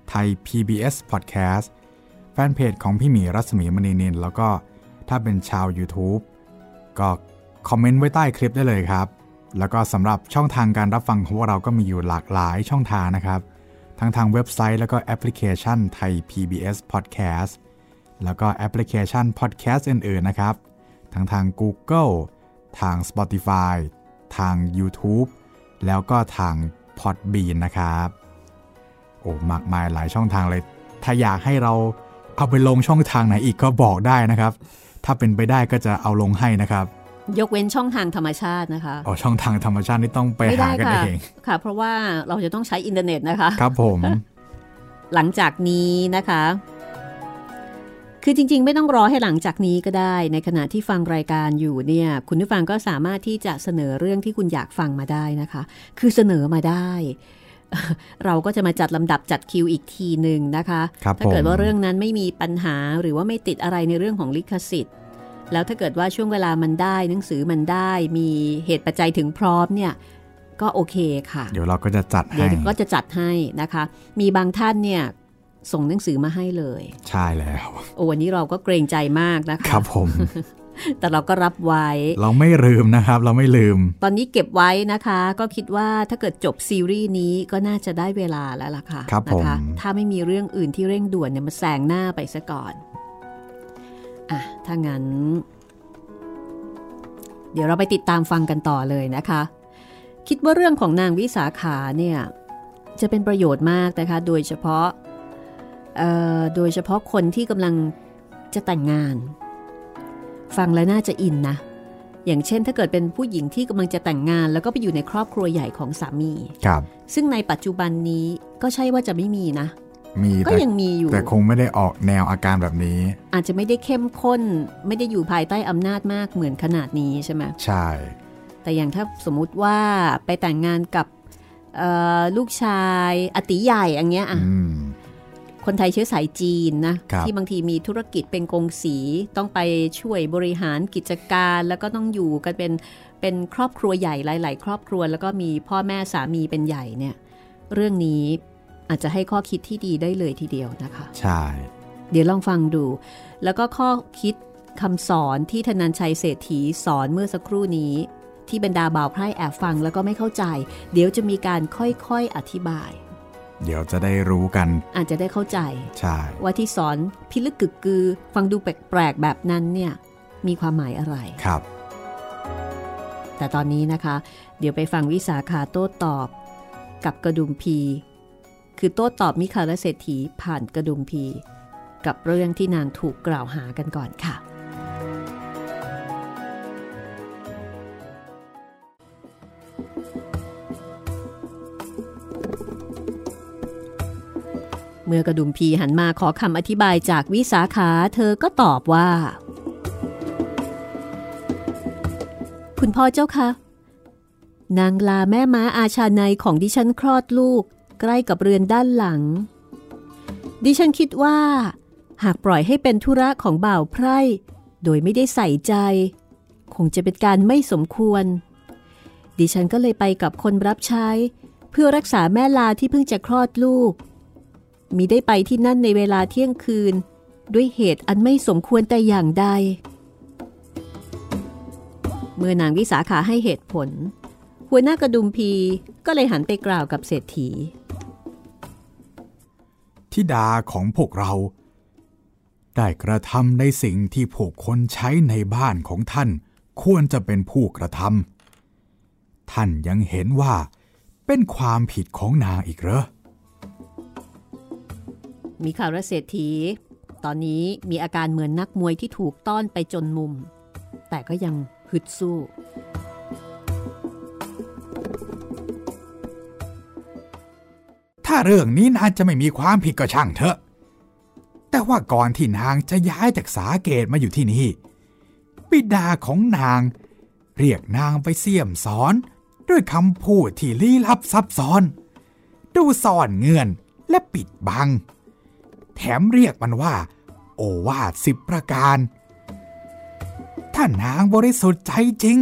ไทย PBS Podcast แฟนเพจของพี่หมีรัศมีมณีนินแล้วก็ถ้าเป็นชาว YouTube ก็คอมเมนต์ไว้ใต้คลิปได้เลยครับ แล้วก็สำหรับช่องทางการรับฟังของพวกเราก็มีอยู่หลากหลายช่องทางนะครับ ทั้งทางเว็บไซต์แล้วก็แอปพลิเคชันไทย PBS Podcast แล้วก็แอปพลิเคชัน Podcast อื่นๆนะครับ ทั้งทาง Google ทาง Spotify ทาง YouTube แล้วก็ทาง Podbean นะครับ โอ้มากมายหลายช่องทางเลย ถ้าอยากให้เราเอาไปลงช่องทางไหนอีกก็บอกได้นะครับ ถ้าเป็นไปได้ก็จะเอาลงให้นะครับยกเว้นช่องทางธรรมชาตินะคะ อ๋อ ช่องทางธรรมชาตินี่ต้องไปหากันเอง ค่ะ เพราะว่าเราจะต้องใช้อินเทอร์เน็ตนะคะ ครับผม หลังจากนี้นะคะ คือจริง ๆ ไม่ต้องรอให้หลังจากนี้ก็ได้ ในขณะที่ฟังรายการอยู่เนี่ย คุณผู้ฟังก็สามารถที่จะเสนอเรื่องที่คุณอยากฟังมาได้นะคะ คือเสนอมาได้ เราก็จะมาจัดลำดับจัดคิวอีกทีหนึ่งนะคะคถ้าเกิดว่าเรื่องนั้นไม่มีปัญหาหรือว่าไม่ติดอะไรในเรื่องของลิขสิทธิ์ แล้วถ้าเกิดว่าช่วงเวลามันได้หนังสือมันได้ มีเหตุปัจจัยถึงพร้อมเนี่ยก็โอเคค่ะ เดี๋ยวเราก็จะจัดให้เดี๋ยวก็จะจัดให้นะคะ มีบางท่านเนี่ย ส่งหนังสือมาให้เลย ใช่แล้ว โอ้วันนี้เราก็เกรงใจมากนะคะครับผม แต่เราก็รับไว้ เราไม่ลืมนะครับ เราไม่ลืม ตอนนี้เก็บไว้นะคะ ก็คิดว่าถ้าเกิดจบซีรีส์นี้ก็น่าจะได้เวลาแล้วล่ะค่ะครับผมถ้าไม่มีเรื่องอื่นที่เร่งด่วนเนี่ยมาแซงหน้าไปซะก่อนอะถ้างั้น เดี๋ยวเราไปติดตามฟังกันต่อเลยนะคะ คิดว่าเรื่องของนางวิสาขาเนี่ยจะเป็นประโยชน์มากนะคะ โดยเฉพาะ โดยเฉพาะคนที่กำลังจะแต่งงาน ฟังแล้วน่าจะอินนะ อย่างเช่นถ้าเกิดเป็นผู้หญิงที่กำลังจะแต่งงาน แล้วก็ไปอยู่ในครอบครัวใหญ่ของสามีครับ ซึ่งในปัจจุบันนี้ก็ใช่ว่าจะไม่มีนะ มีก็ยังมีอยู่ แต่คงไม่ได้ออกแนวอาการแบบนี้ อาจจะไม่ได้เข้มข้น ไม่ได้อยู่ภายใต้อำนาจมากเหมือนขนาดนี้ใช่ไหมใช่ แต่อย่างถ้าสมมุติว่าไปแต่งงานกับลูกชายอติใหญ่อย่างเงี้ยอะ คนไทยเชื้อสายจีนนะที่บางทีมีธุรกิจเป็นกงสีต้องไปช่วยบริหารกิจการแล้วก็ต้องอยู่กันเป็นเป็นครอบครัวใหญ่หลาย ๆ ครอบครัว แล้วก็มีพ่อแม่สามีเป็นใหญ่เนี่ยเรื่องนี้อาจจะให้ข้อคิดที่ดีได้เลยทีเดียวนะคะ ใช่ เดี๋ยวลองฟังดู แล้วก็ข้อคิดคำสอนที่ธนันชัยเศรษฐีสอนเมื่อสักครู่นี้ ที่บรรดาบ่าวไพร่แอบฟังแล้วก็ไม่เข้าใจ เดี๋ยวจะมีการค่อยๆอธิบาย เดี๋ยวจะได้รู้กัน อาจจะได้เข้าใจใช่ว่าที่สอนพิลึกกึกกือ ฟังดูแปลกๆแบบนั้นเนี่ยมีความหมายอะไรครับ แต่ตอนนี้นะคะ เดี๋ยวไปฟังวิสาขาโต้ตอบ กับกระดุมพี คือโต้ตอบมิคาและเศรษฐีผ่านกระดุมพี กับเรื่องที่นางถูกกล่าวหากันก่อนค่ะ เมื่อกระดุมพีหันมาขอคำอธิบายจากวิสาขาเธอก็ตอบว่า คุณพ่อเจ้าคะ นางลาแม่ม้าอาชาในของดิฉันคลอดลูก ใกล้กับเรือนด้านหลัง ดิฉันคิดว่า หากปล่อยให้เป็นธุระของบ่าวไพร่ โดยไม่ได้ใส่ใจ คงจะเป็นการไม่สมควร ดิฉันก็เลยไปกับคนรับใช้ เพื่อรักษาแม่ลาที่เพิ่งจะคลอดลูก มีได้ไปที่นั่นในเวลาเที่ยงคืน ด้วยเหตุอันไม่สมควรแต่อย่างใด เมื่อนางวิสาขาให้เหตุผล หัวหน้ากระดุมพีก็เลยหันไปกล่าวกับเศรษฐีทิดาของพวกเรา ได้กระทำในสิ่งที่พวกคนใช้ในบ้านของท่านควรจะเป็นผู้กระทำท่านยังเห็นว่าเป็นความผิดของนางอีกเหรอ มีข่าวรเศรษฐี ตอนนี้มีอาการเหมือนนักมวยที่ถูกต้อนไปจนมุม แต่ก็ยังฮึดสู้ ถ้าเรื่องนี้นางจะไม่มีความผิดก็ช่างเถอะ แต่ว่าก่อนที่นางจะย้ายจากสาเกตมาอยู่ที่นี่บิดาของนาง เรียกนางไปเสี่ยมสอน ด้วยคำพูดที่ลี้ลับซับซ้อน ดูซ่อนเงื่อนและปิดบัง แถมเรียกมันว่า โอวาทสิบประการ ถ้านางบริสุทธิ์ใจจริง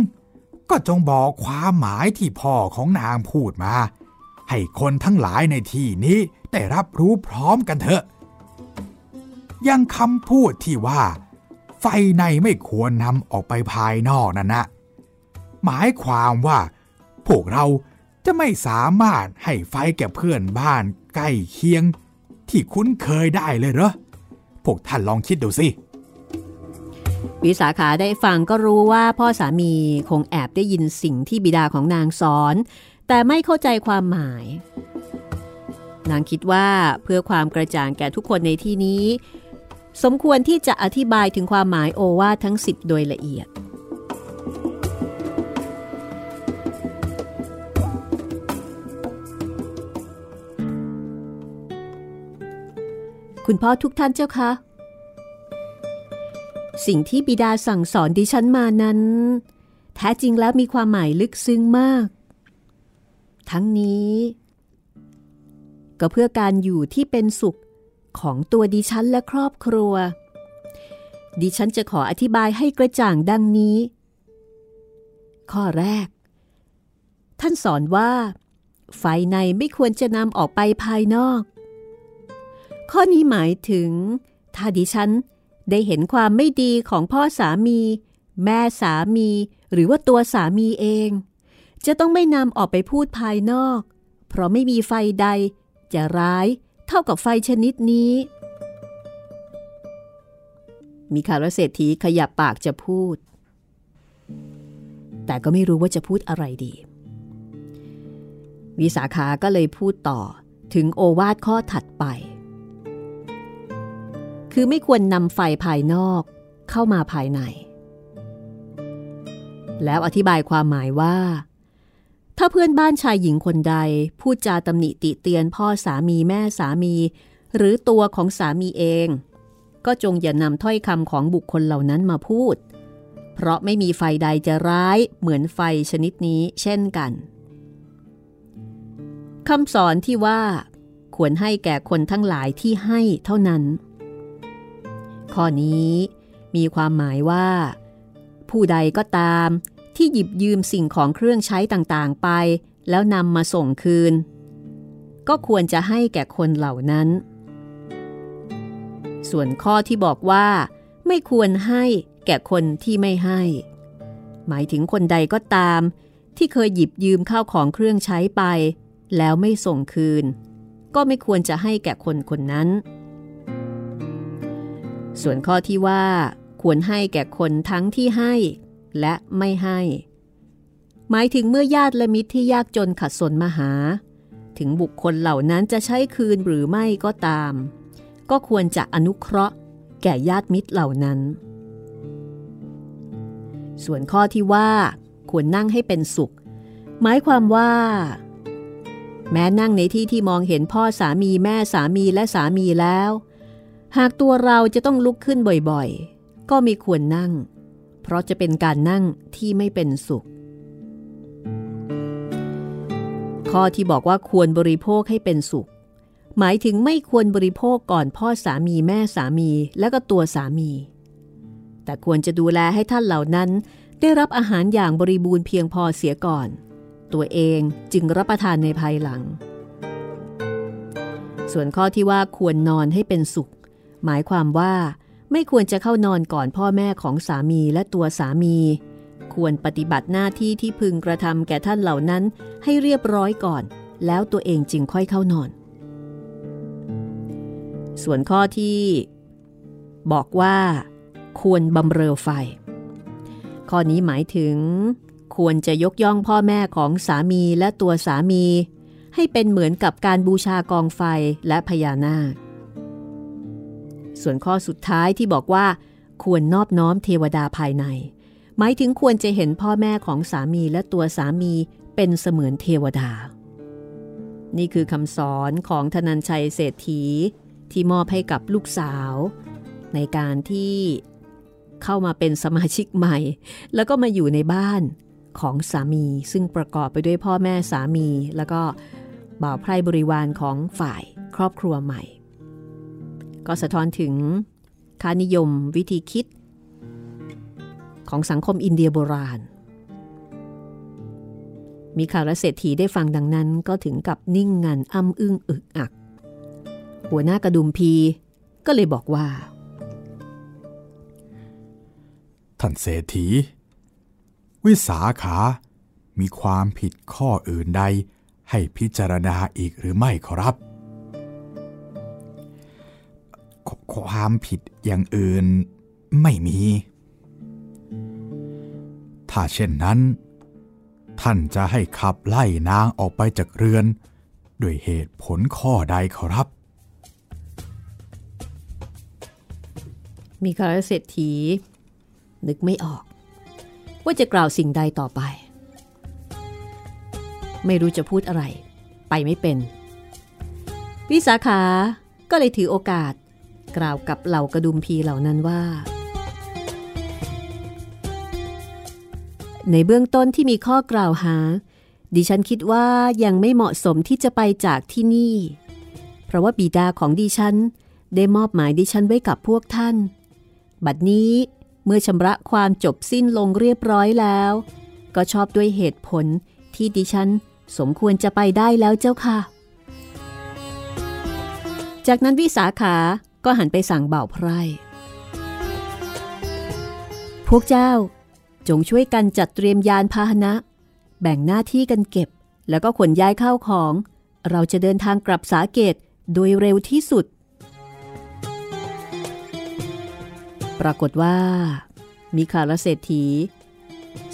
ก็จงบอกความหมายที่พ่อของนางพูดมา ให้คนทั้งหลายในที่นี้ได้รับรู้พร้อมกันเถอะ ยังคำพูดที่ว่า ไฟในไม่ควรนำออกไปภายนอกนั่นนะหมายความว่า พวกเราจะไม่สามารถให้ไฟแก่เพื่อนบ้านใกล้เคียง ที่คุ้นเคยได้เลยเหรอ พวกท่านลองคิดดูสิ วิสาขาได้ฟังก็รู้ว่าพ่อสามีคงแอบได้ยินสิ่งที่บิดาของนางสอน แต่ไม่เข้าใจความหมาย นางคิดว่าเพื่อความกระจ่างแก่ทุกคนในที่นี้ สมควรที่จะอธิบายถึงความหมายโอวาททั้งสิบโดยละเอียด คุณพ่อทุกท่านเจ้าคะสิ่งที่บิดาสั่งสอนดิฉันมานั้น แท้จริงแล้วมีความหมายลึกซึ้งมาก ทั้งนี้ ก็เพื่อการอยู่ที่เป็นสุขของตัวดิฉันและครอบครัว ดิฉันจะขออธิบายให้กระจ่างดังนี้ ข้อแรก ท่านสอนว่า ไฟในไม่ควรจะนำออกไปภายนอก ข้อนี้หมายถึง ถ้าดิฉันได้เห็นความไม่ดีของพ่อสามี แม่สามี หรือว่าตัวสามีเอง จะต้องไม่นำออกไปพูดภายนอก เพราะไม่มีไฟใด จะร้ายเท่ากับไฟชนิดนี้ มีคารเศรษฐีขยับปากจะพูด แต่ก็ไม่รู้ว่าจะพูดอะไรดี วิสาขาก็เลยพูดต่อถึงโอวาทข้อถัดไป คือไม่ควรนำไฟภายนอกเข้ามาภายใน แล้วอธิบายความหมายว่า ถ้าเพื่อนบ้านชายหญิงคนใด พูดจาตำหนิติเตียนพ่อสามีแม่สามี หรือตัวของสามีเอง ก็จงอย่านำถ้อยคำของบุคคลเหล่านั้นมาพูด เพราะไม่มีไฟใดจะร้ายเหมือนไฟชนิดนี้เช่นกันคำสอนที่ว่าควรให้แก่คนทั้งหลายที่ให้เท่านั้น ข้อนี้มีความหมายว่า ผู้ใดก็ตามที่หยิบยืมสิ่งของเครื่องใช้ต่างๆไป แล้วนำมาส่งคืน ก็ควรจะให้แก่คนเหล่านั้น ส่วนข้อที่บอกว่า ไม่ควรให้แก่คนที่ไม่ให้ หมายถึงคนใดก็ตาม ที่เคยหยิบยืมข้าวของเครื่องใช้ไป แล้วไม่ส่งคืน ก็ไม่ควรจะให้แก่คนคนนั้น ส่วนข้อที่ว่า ควรให้แก่คนทั้งที่ให้และไม่ให้ หมายถึงเมื่อญาติและมิตรที่ยากจนขัดสนมาหา ถึงบุคคลเหล่านั้นจะใช้คืนหรือไม่ก็ตาม ก็ควรจะอนุเคราะห์ แก่ญาติมิตรเหล่านั้น ส่วนข้อที่ว่า ควรนั่งให้เป็นสุข หมายความว่า แม้นั่งในที่ที่มองเห็นพ่อสามีแม่สามีและสามีแล้ว หากตัวเราจะต้องลุกขึ้นบ่อยๆ ก็ไม่ควรนั่ง เพราะจะเป็นการนั่งที่ไม่เป็นสุข ข้อที่บอกว่าควรบริโภคให้เป็นสุข หมายถึงไม่ควรบริโภคก่อนพ่อสามีแม่สามีและก็ตัวสามี แต่ควรจะดูแลให้ท่านเหล่านั้น ได้รับอาหารอย่างบริบูรณ์เพียงพอเสียก่อน ตัวเองจึงรับประทานในภายหลัง ส่วนข้อที่ว่าควรนอนให้เป็นสุข หมายความว่าไม่ควรจะเข้านอนก่อนพ่อแม่ของสามีและตัวสามี ควรปฏิบัติหน้าที่ที่พึงกระทำแก่ท่านเหล่านั้นให้เรียบร้อยก่อน แล้วตัวเองจึงค่อยเข้านอน ส่วนข้อที่ บอกว่า ควรบำเรอไฟ ข้อนี้หมายถึง ควรจะยกย่องพ่อแม่ของสามีและตัวสามี ให้เป็นเหมือนกับการบูชากองไฟและพญานาค ส่วนข้อสุดท้ายที่บอกว่า ควรนอบน้อมเทวดาภายใน หมายถึงควรจะเห็นพ่อแม่ของสามีและตัวสามีเป็นเสมือนเทวดา นี่คือคำสอนของธนัญชัยเศรษฐีที่มอบให้กับลูกสาว ในการที่เข้ามาเป็นสมาชิกใหม่ แล้วก็มาอยู่ในบ้านของสามี ซึ่งประกอบไปด้วยพ่อแม่สามี แล้วก็บ่าวไพร่บริวารของฝ่ายครอบครัวใหม่ ก็สะท้อนถึงค่านิยมวิธีคิด ของสังคมอินเดียโบราณ มีข่าวและเศรษฐีได้ฟังดังนั้นก็ถึงกับนิ่งงันอ้ำอึ้งอึกอัก หัวหน้ากระดุมพีก็เลยบอกว่า ท่านเศรษฐี วิสาขา มีความผิดข้ออื่นใดให้พิจารณาอีกหรือไม่ขอรับ ความผิดอย่างอื่นไม่มี ถ้าเช่นนั้น ท่านจะให้ขับไล่นางออกไปจากเรือน ด้วยเหตุผลข้อใดขอรับ มีคารเศรษฐี นึกไม่ออก ว่าจะกล่าวสิ่งใดต่อไป ไม่รู้จะพูดอะไร ไปไม่เป็น วิสาขาก็เลยถือโอกาส กล่าวกับเหล่ากระดุมพีเหล่านั้นว่า ในเบื้องต้นที่มีข้อกล่าวหา ดิฉันคิดว่ายังไม่เหมาะสมที่จะไปจากที่นี่ เพราะว่าบิดาของดิฉันได้มอบหมายดิฉันไว้กับพวกท่าน บัดนี้เมื่อชำระความจบสิ้นลงเรียบร้อยแล้ว ก็ชอบด้วยเหตุผลที่ดิฉันสมควรจะไปได้แล้วเจ้าค่ะ จากนั้นวิสาขา ก็หันไปสั่งเบ่าไพร่ พวกเจ้าจงช่วยกันจัดเตรียมยานพาหนะ แบ่งหน้าที่กันเก็บ แล้วก็ขนย้ายข้าวของ เราจะเดินทางกลับสาเกตโดยเร็วที่สุด ปรากฏว่า มีคาลเศรษฐี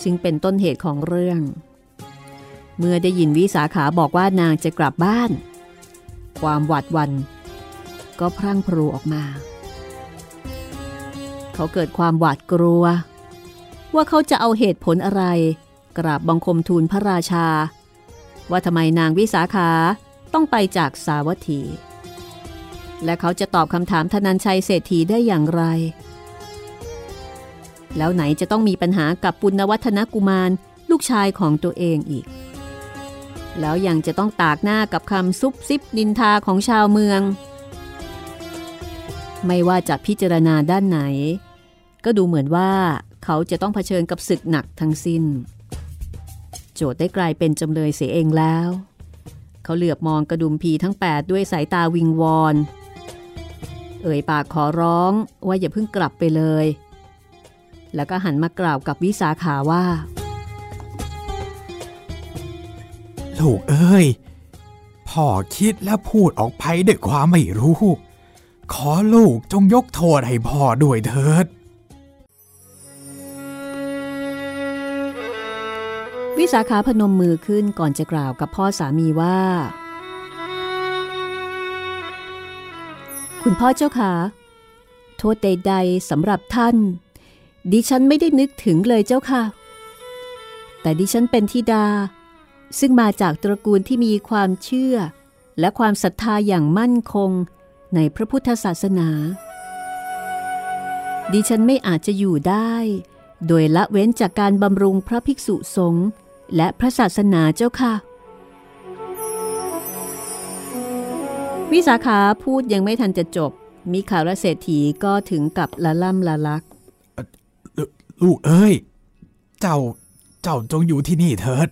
ซึ่งเป็นต้นเหตุของเรื่อง เมื่อได้ยินวิสาขาบอกว่านางจะกลับบ้าน ความหวาดวัน ก็พรั่งพรูออกมา เขาเกิดความหวาดกลัว ว่าเขาจะเอาเหตุผลอะไร กราบบังคมทูลพระราชา ว่าทำไมนางวิสาขาต้องไปจากสาวัตถี และเขาจะตอบคำถามธนัญชัยเศรษฐีได้อย่างไร แล้วไหนจะต้องมีปัญหากับปุณวัฒนกุมารลูกชายของตัวเองอีก แล้วยังจะต้องตากหน้ากับคำซุบซิบนินทาของชาวเมือง ไม่ว่าจะพิจารณาด้านไหน ก็ดูเหมือนว่าเขาจะต้องเผชิญกับศึกหนักทั้งสิ้น โจทย์ได้กลายเป็นจำเลยเสียเองแล้ว เขาเหลือบมองกระดุมพีทั้ง 8 ด้วยสายตาวิงวอน เอ่ยปากขอร้องว่าอย่าเพิ่งกลับไปเลย แล้วก็หันมากล่าวกับวิสาขาว่า ลูกเอ้ยพ่อคิดและพูดออกไปด้วยความไม่รู้ ขอลูกจงยกโทษให้พ่อด้วยเถิด วิสาขาพนมมือขึ้นก่อนจะกล่าวกับพ่อสามีว่า คุณพ่อเจ้าขาโทษใดๆสำหรับท่าน ดิฉันไม่ได้นึกถึงเลยเจ้าค่ะ แต่ดิฉันเป็นธิดา ซึ่งมาจากตระกูลที่มีความเชื่อ และความศรัทธาอย่างมั่นคง ในพระพุทธศาสนา ดิฉันไม่อาจจะอยู่ได้ โดยละเว้นจากการบำรุงพระภิกษุสงฆ์และพระศาสนาเจ้าค่ะ วิสาขาพูดยังไม่ทันจะจบ มิขาและเศรษฐีก็ถึงกับละล่ำละลัก ลูกเอ้ย เจ้าเจ้าจงอยู่ที่นี่เถิด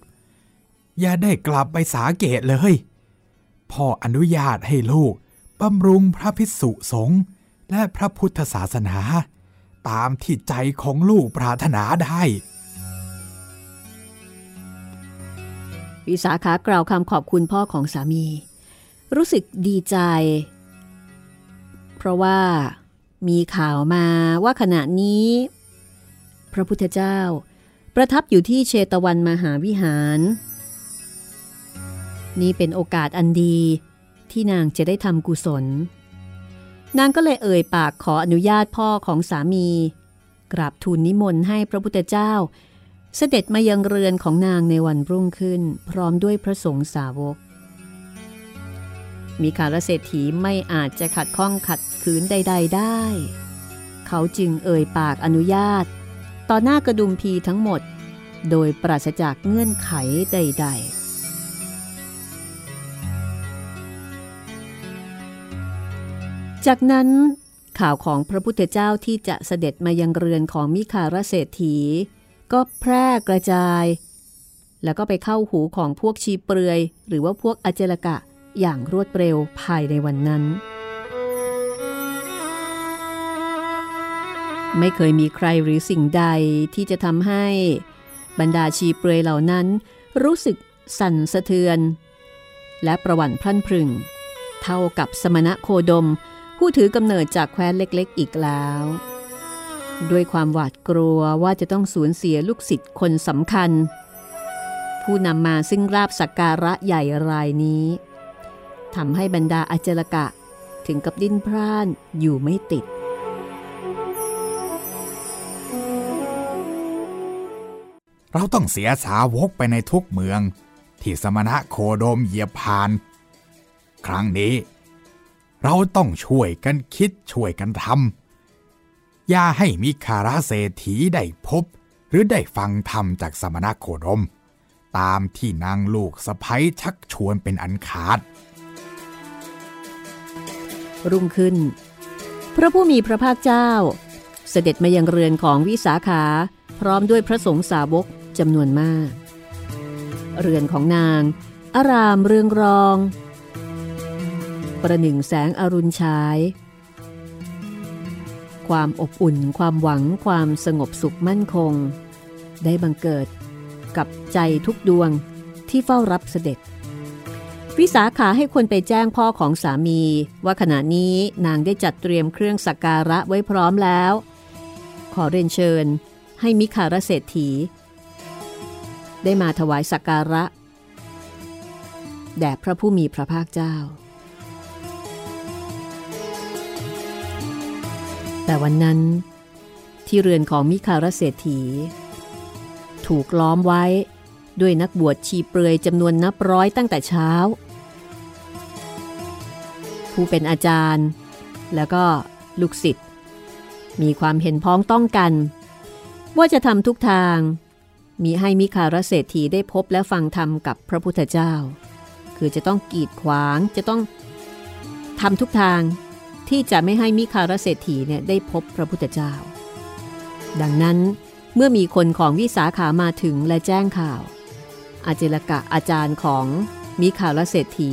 อย่าได้กลับไปสาเกตเลย พ่ออนุญาตให้ลูก บำรุงพระพิสุสงฆ์และพระพุทธศาสนา ตามที่ใจของลูกปรารถนาได้วิสาขากล่าวคำขอบคุณพ่อของสามี รู้สึกดีใจ เพราะว่ามีข่าวมาว่าขณะนี้ พระพุทธเจ้าประทับอยู่ที่เชตวันมหาวิหาร นี่เป็นโอกาสอันดี ที่นางจะได้ทำกุศล นางก็เลยเอ่ยปากขออนุญาตพ่อของสามี กราบทูลนิมนต์ให้พระพุทธเจ้า เสด็จมายังเรือนของนางในวันรุ่งขึ้น พร้อมด้วยพระสงฆ์สาวก มีคารเศรษฐีไม่อาจจะขัดข้องขัดขืนใด ๆ ได้ เขาจึงเอ่ยปากอนุญาต ต่อหน้ากระดุมพีทั้งหมด โดยปราศจากเงื่อนไขใด ๆ จากนั้นข่าวของพระพุทธเจ้าที่จะเสด็จมายังเรือนของมิคาราเศรษฐี ก็แพร่กระจาย แล้วก็ไปเข้าหูของพวกชีเปลือย หรือว่าพวกอเจลกะอย่างรวดเร็วภายในวันนั้น ไม่เคยมีใครหรือสิ่งใดที่จะทำให้บรรดาชีเปลือยเหล่านั้น รู้สึกสั่นสะเทือน และประวัติพลันพรึง เท่ากับสมณะโคดม ผู้ถือกำเนิดจากแคว้นเล็กๆ อีกแล้ว ด้วยความหวาดกลัวว่าจะต้องสูญเสียลูกศิษย์คนสำคัญ ผู้นำมาซึ่งราบสักการะใหญ่รายนี้ทำให้บรรดาอาจารกะถึงกับดิ้นพร่านอยู่ไม่ติด เราต้องเสียสาวกไปในทุกเมือง ที่สมณะโคโดมเหยียบผ่าน ครั้งนี้ เราต้องช่วยกันคิดช่วยกันทำอย่าให้มีคาราเศรษฐีได้พบ หรือได้ฟังธรรมจากสมณะโคดม ตามที่นางลูกสะพ้ยชักชวนเป็นอันขาด รุ่งขึ้น พระผู้มีพระภาคเจ้า เสด็จมายังเรือนของวิสาขา พร้อมด้วยพระสงฆ์สาวกจำนวนมาก เรือนของนาง อารามเรืองรอง ประหนึ่งแสงอรุณฉาย ความอบอุ่น ความหวัง ความสงบสุขมั่นคง ได้บังเกิดกับใจทุกดวงที่เฝ้ารับเสด็จ วิสาขาให้คนไปแจ้งพ่อของสามี ว่าขณะนี้นางได้จัดเตรียมเครื่องสักการะไว้พร้อมแล้ว ขอเรียนเชิญให้มิคารเศรษฐี ได้มาถวายสักการะ แด่พระผู้มีพระภาคเจ้า แต่วันนั้น ที่เรือนของมิคารเศรษฐี ถูกล้อมไว้ด้วยนักบวชชีเปลือยจำนวนนับร้อยตั้งแต่เช้า ผู้เป็นอาจารย์ แล้วก็ลูกศิษย์มีความเห็นพ้องต้องกัน ว่าจะทำทุกทาง มีให้มิคารเศรษฐีได้พบและฟังธรรมกับพระพุทธเจ้า คือจะต้องกีดขวางจะต้องทำทุกทาง ที่จะไม่ให้มิคารเศรษฐีเนี่ยได้พบพระพุทธเจ้า ดังนั้นเมื่อมีคนของวิสาขามาถึงและแจ้งข่าว อาเจลกะอาจารย์ของมิคารเศรษฐี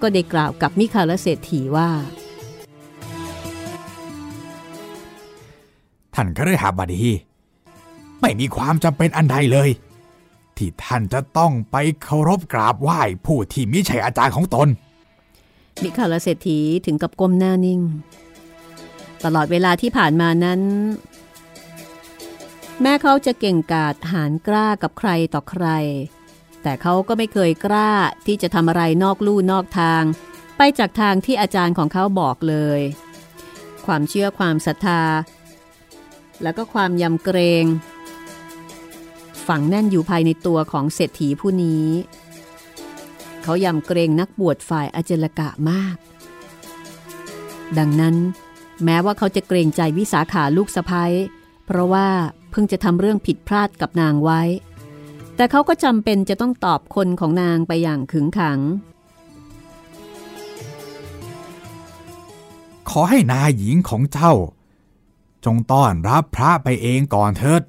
ก็ได้กล่าวกับมิคารเศรษฐีว่า ท่านก็เลยหาบดี ไม่มีความจำเป็นอันใดเลย ที่ท่านจะต้องไปเคารพกราบไหว้ผู้ที่มิใช่อาจารย์ของตน มิคารเศรษฐีถึงกับก้มหน้านิ่ง ตลอดเวลาที่ผ่านมานั้น แม้เขาจะเก่งกาจหารกล้ากับใครต่อใคร แต่เขาก็ไม่เคยกล้าที่จะทำอะไรนอกลู่นอกทาง ไปจากทางที่อาจารย์ของเขาบอกเลย ความเชื่อความศรัทธา แล้วก็ความยำเกรงฝังแน่นอยู่ภายในตัวของเศรษฐีผู้นี้ เขายำเกรงนักบวชฝ่ายอเจลกะมาก ดังนั้น แม้ว่าเขาจะเกรงใจวิสาขาลูกสะพ้ยเพราะว่าเพิ่งจะทำเรื่องผิดพลาดกับนางไว้ แต่เขาก็จำเป็นจะต้องตอบคนของนางไปอย่างขึงขัง ขอให้นายหญิงของเจ้า จงต้อนรับพระไปเองก่อนเถิด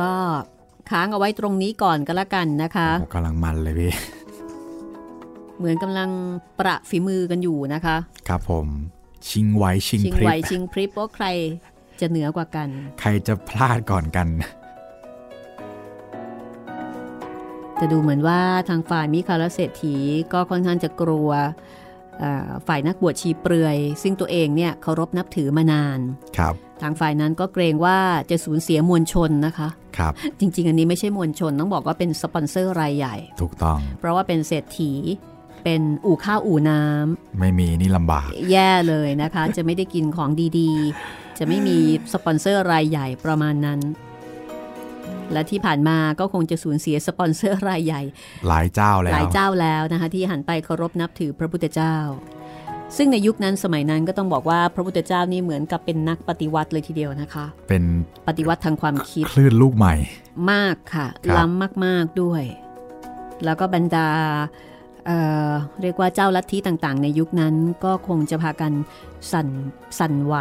ก็ค้างเอาไว้ตรงนี้ก่อนก็แล้วกันนะคะกำลังมันเลยพี่ เหมือนกำลังประฝีมือกันอยู่นะคะ ครับผม ชิงไว้ชิงชิงพริบไหวชิงพริบว่าใครจะเหนือกว่ากัน ใครจะพลาดก่อนกันจะดูเหมือนว่าทางฝ่ายมิคาลเศรษฐีก็ค่อนข้างจะกลัวเอ่อฝ่ายนักบวชชีเปลือย ซึ่งตัวเองเนี่ยเคารพนับถือมานานครับ ทางฝ่ายนั้นก็เกรงว่าจะสูญเสียมวลชนนะคะครับจริง ๆ อันนี้ไม่ใช่มวลชนต้องบอกว่าเป็นสปอนเซอร์รายใหญ่ ถูกต้อง เพราะว่าเป็นเศรษฐี เป็นอู่ข้าวอู่น้ำไม่มีนี่ลำบาก แย่เลยนะคะ จะไม่ได้กินของดีๆ จะไม่มีสปอนเซอร์รายใหญ่ประมาณนั้น และที่ผ่านมาก็คงจะสูญเสียสปอนเซอร์รายใหญ่ หลายเจ้าแล้วหลายเจ้าแล้วนะคะที่หันไปเคารพนับถือพระพุทธเจ้า ซึ่งในยุคนั้นสมัยนั้นก็ต้องบอกว่าพระพุทธเจ้านี่เหมือนกับเป็นนักปฏิวัติเลยทีเดียวนะคะ เป็นปฏิวัติทางความคิด คลื่นลูกใหม่ มากค่ะครับล้ำมากๆด้วย แล้วก็บรรดาเอ่อเรียกว่าเจ้าลัทธิต่างๆ ในยุคนั้นก็คงจะพากันสั่นสั่นไหว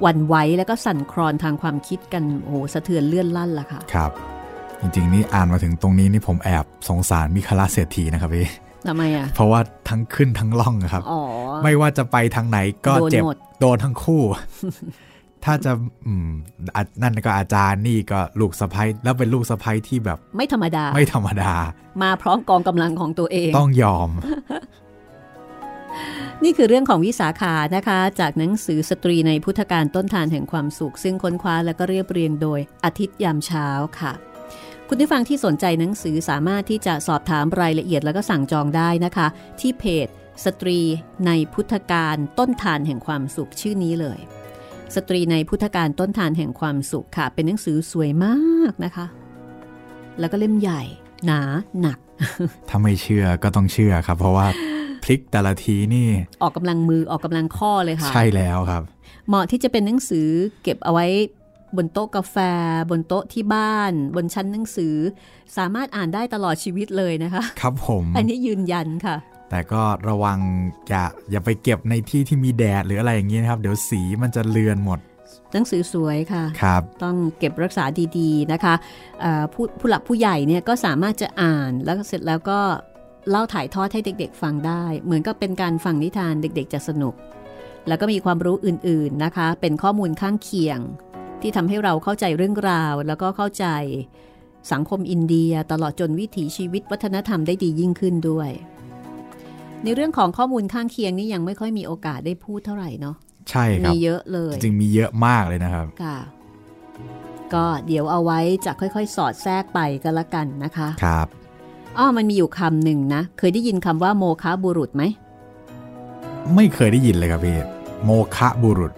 หวั่นไหวแล้วก็สั่นคลอนทางความคิดกันโอ้โหสะเทือนเลื่อนลั่นล่ะค่ะ ครับ จริงๆนี่อ่านมาถึงตรงนี้นี่ผมแอบสงสารมิคาลาเศรษฐีนะครับพี่ ทำไมอะ เพราะว่าทั้งขึ้นทั้งล่องอะครับอ๋อไม่ว่าจะไปทางไหนก็โดนเจ็บหมดโดนทั้งคู่ ถ้าจะอืมอะนั่นก็อาจารย์นี่ก็ลูกสะพ้ยแล้วเป็นลูกสะพ้ยที่แบบ ไม่ธรรมดา ไม่ธรรมดา มาพร้อมกองกำลังของตัวเอง ต้องยอม นี่คือเรื่องของวิสาขานะคะ จากหนังสือสตรีในพุทธกาลต้นธารแห่งความสุข ซึ่งค้นคว้าและก็เรียบเรียงโดยอาทิตย์ยามเช้าค่ะ คุณผู้ฟังที่สนใจหนังสือสามารถที่จะสอบถามรายละเอียดแล้วก็สั่งจองได้นะคะ ที่เพจ สตรีในพุทธกาลต้นธารแห่งความสุขชื่อนี้เลย สตรีในพุทธกาลต้นธารแห่งความสุขค่ะ เป็นหนังสือสวยมากนะคะ แล้วก็เล่มใหญ่ หนาหนัก ถ้าไม่เชื่อก็ต้องเชื่อครับ เพราะว่าพลิกแต่ละทีนี่ ออกกำลังมือออกกำลังข้อเลยค่ะ ใช่แล้วครับ เหมาะที่จะเป็นหนังสือเก็บเอาไว้ บนโต๊ะกาแฟ บนโต๊ะที่บ้าน บนชั้นหนังสือ สามารถอ่านได้ตลอดชีวิตเลยนะคะ ครับผม อันนี้ยืนยันค่ะ แต่ก็ระวังอย่าอย่าไปเก็บในที่ที่มีแดดหรืออะไรอย่างนี้นะครับ เดี๋ยวสีมันจะเลือนหมด หนังสือสวยค่ะครับต้องเก็บรักษาดีๆนะคะเอ่อผู้ผู้หลักผู้ใหญ่เนี่ยก็สามารถจะอ่านแล้วเสร็จแล้วก็เล่าถ่ายทอดให้เด็ก ๆ ฟังได้ เหมือนกับเป็นการฟังนิทานเด็ก ๆ จะสนุก แล้วก็มีความรู้อื่นๆนะคะ เป็นข้อมูลข้างเคียง ที่ทำให้เราเข้าใจเรื่องราว แล้วก็เข้าใจสังคมอินเดียตลอดจนวิถีชีวิตวัฒนธรรมได้ดียิ่งขึ้นด้วย ในเรื่องของข้อมูลข้างเคียงนี่ยังไม่ค่อยมีโอกาสได้พูดเท่าไหร่เนาะใช่ครัมีบเยอะเลย จริงๆมีเยอะมากเลยนะครับค่ะก็เดี๋ยวเอาไว้จะค่อยๆ สอดแทรกไปก็แล้วกันนะคะครับอ้อมันมีอยู่คำหนึ่งนะ เคยได้ยินคำว่าโมคาบุรุษไหม ไม่เคยได้ยินเลยครับพี่ โมคะบุรุษ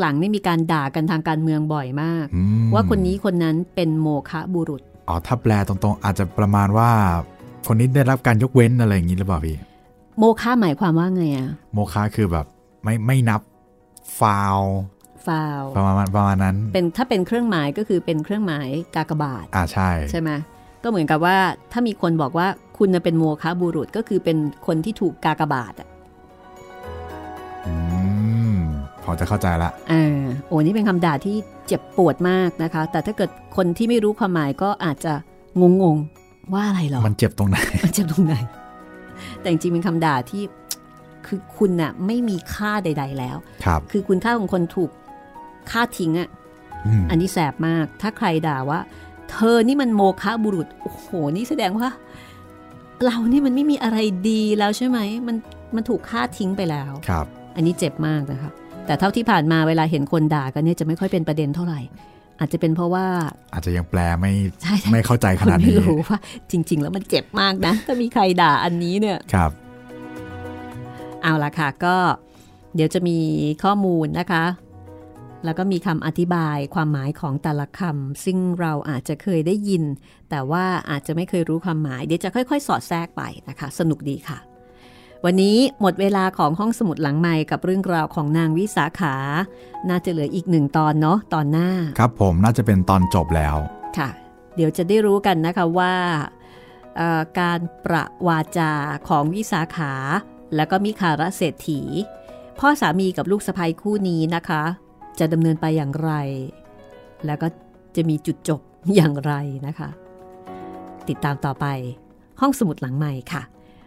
หลังๆนี่มีการด่ากันทางการเมืองบ่อยมากอืมว่าคนนี้คนนั้นเป็นโมคาบุรุษอ๋อถ้าแปลตรงๆ อาจจะประมาณว่า คนนี้ได้รับการยกเว้นอะไรอย่างนี้หรือเปล่าพี่โมคาหมายความว่าไงอะโมคะคือแบบไม่ไม่นับฟาวฟาวประมาณประมาณนั้น เป็นถ้าเป็นเครื่องหมายก็คือเป็นเครื่องหมายกากบาทอ่าใช่ใช่ไหมก็เหมือนกับว่าถ้ามีคนบอกว่าคุณน่ะเป็นโมคาบุรุษก็คือเป็นคนที่ถูกกากบาทอะ พอจะเข้าใจละอ่าโอ้นี่เป็นคำด่าที่เจ็บปวดมากนะคะ แต่ถ้าเกิดคนที่ไม่รู้ความหมายก็อาจจะงงๆว่าอะไรหรอ มันเจ็บตรงไหน มันเจ็บตรงไหน แต่จริงๆเป็นคำด่าที่คือคุณน่ะไม่มีค่าใด ๆ แล้ว ครับ คือคุณค่าของคนถูกฆ่าทิ้งอะ่ะอืมอันนี้แสบมาก ถ้าใครด่าว่า เธอนี่มันโมฆะบุรุษ โอ้โห นี่แสดงว่า เรานี่มันไม่มีอะไรดีแล้วใช่ไหม มันมันถูกฆ่าทิ้งไปแล้ว ครับ อันนี้เจ็บมากนะคะ แต่เท่าที่ผ่านมาเวลาเห็นคนด่ากันเนี่ยจะไม่ค่อยเป็นประเด็นเท่าไหร่ อาจจะเป็นเพราะว่า อาจจะยังแปลไม่ใช่ไม่เข้าใจขคนนาดไม่นี้รู้ว่าจริง ๆ แล้วมันเจ็บมากนะ ถ้ามีใครด่าอันนี้เนี่ยครับ เอาละค่ะก็เดี๋ยวจะมีข้อมูลนะคะ แล้วก็มีคำอธิบายความหมายของแต่ละคำซึ่งเราอาจจะเคยได้ยิน แต่ว่าอาจจะไม่เคยรู้ความหมาย เดี๋ยวจะค่อย ๆ สอดแทรกไปนะคะ สนุกดีค่ะ วันนี้หมดเวลาของห้องสมุดหลังไม้กับเรื่องราวของนางวิสาขา น่าจะเหลืออีกหนึ่งตอนเนาะตอนหน้า ครับผมน่าจะเป็นตอนจบแล้ว ค่ะ เดี๋ยวจะได้รู้กันนะคะว่าเอ่อการประวาจาของวิสาขา แล้วก็มิคาระเศรษฐี พ่อสามีกับลูกสะใภ้คู่นี้นะคะ จะดำเนินไปอย่างไร แล้วก็จะมีจุดจบอย่างไรนะคะ ติดตามต่อไปห้องสมุดหลังใหม่ค่ะ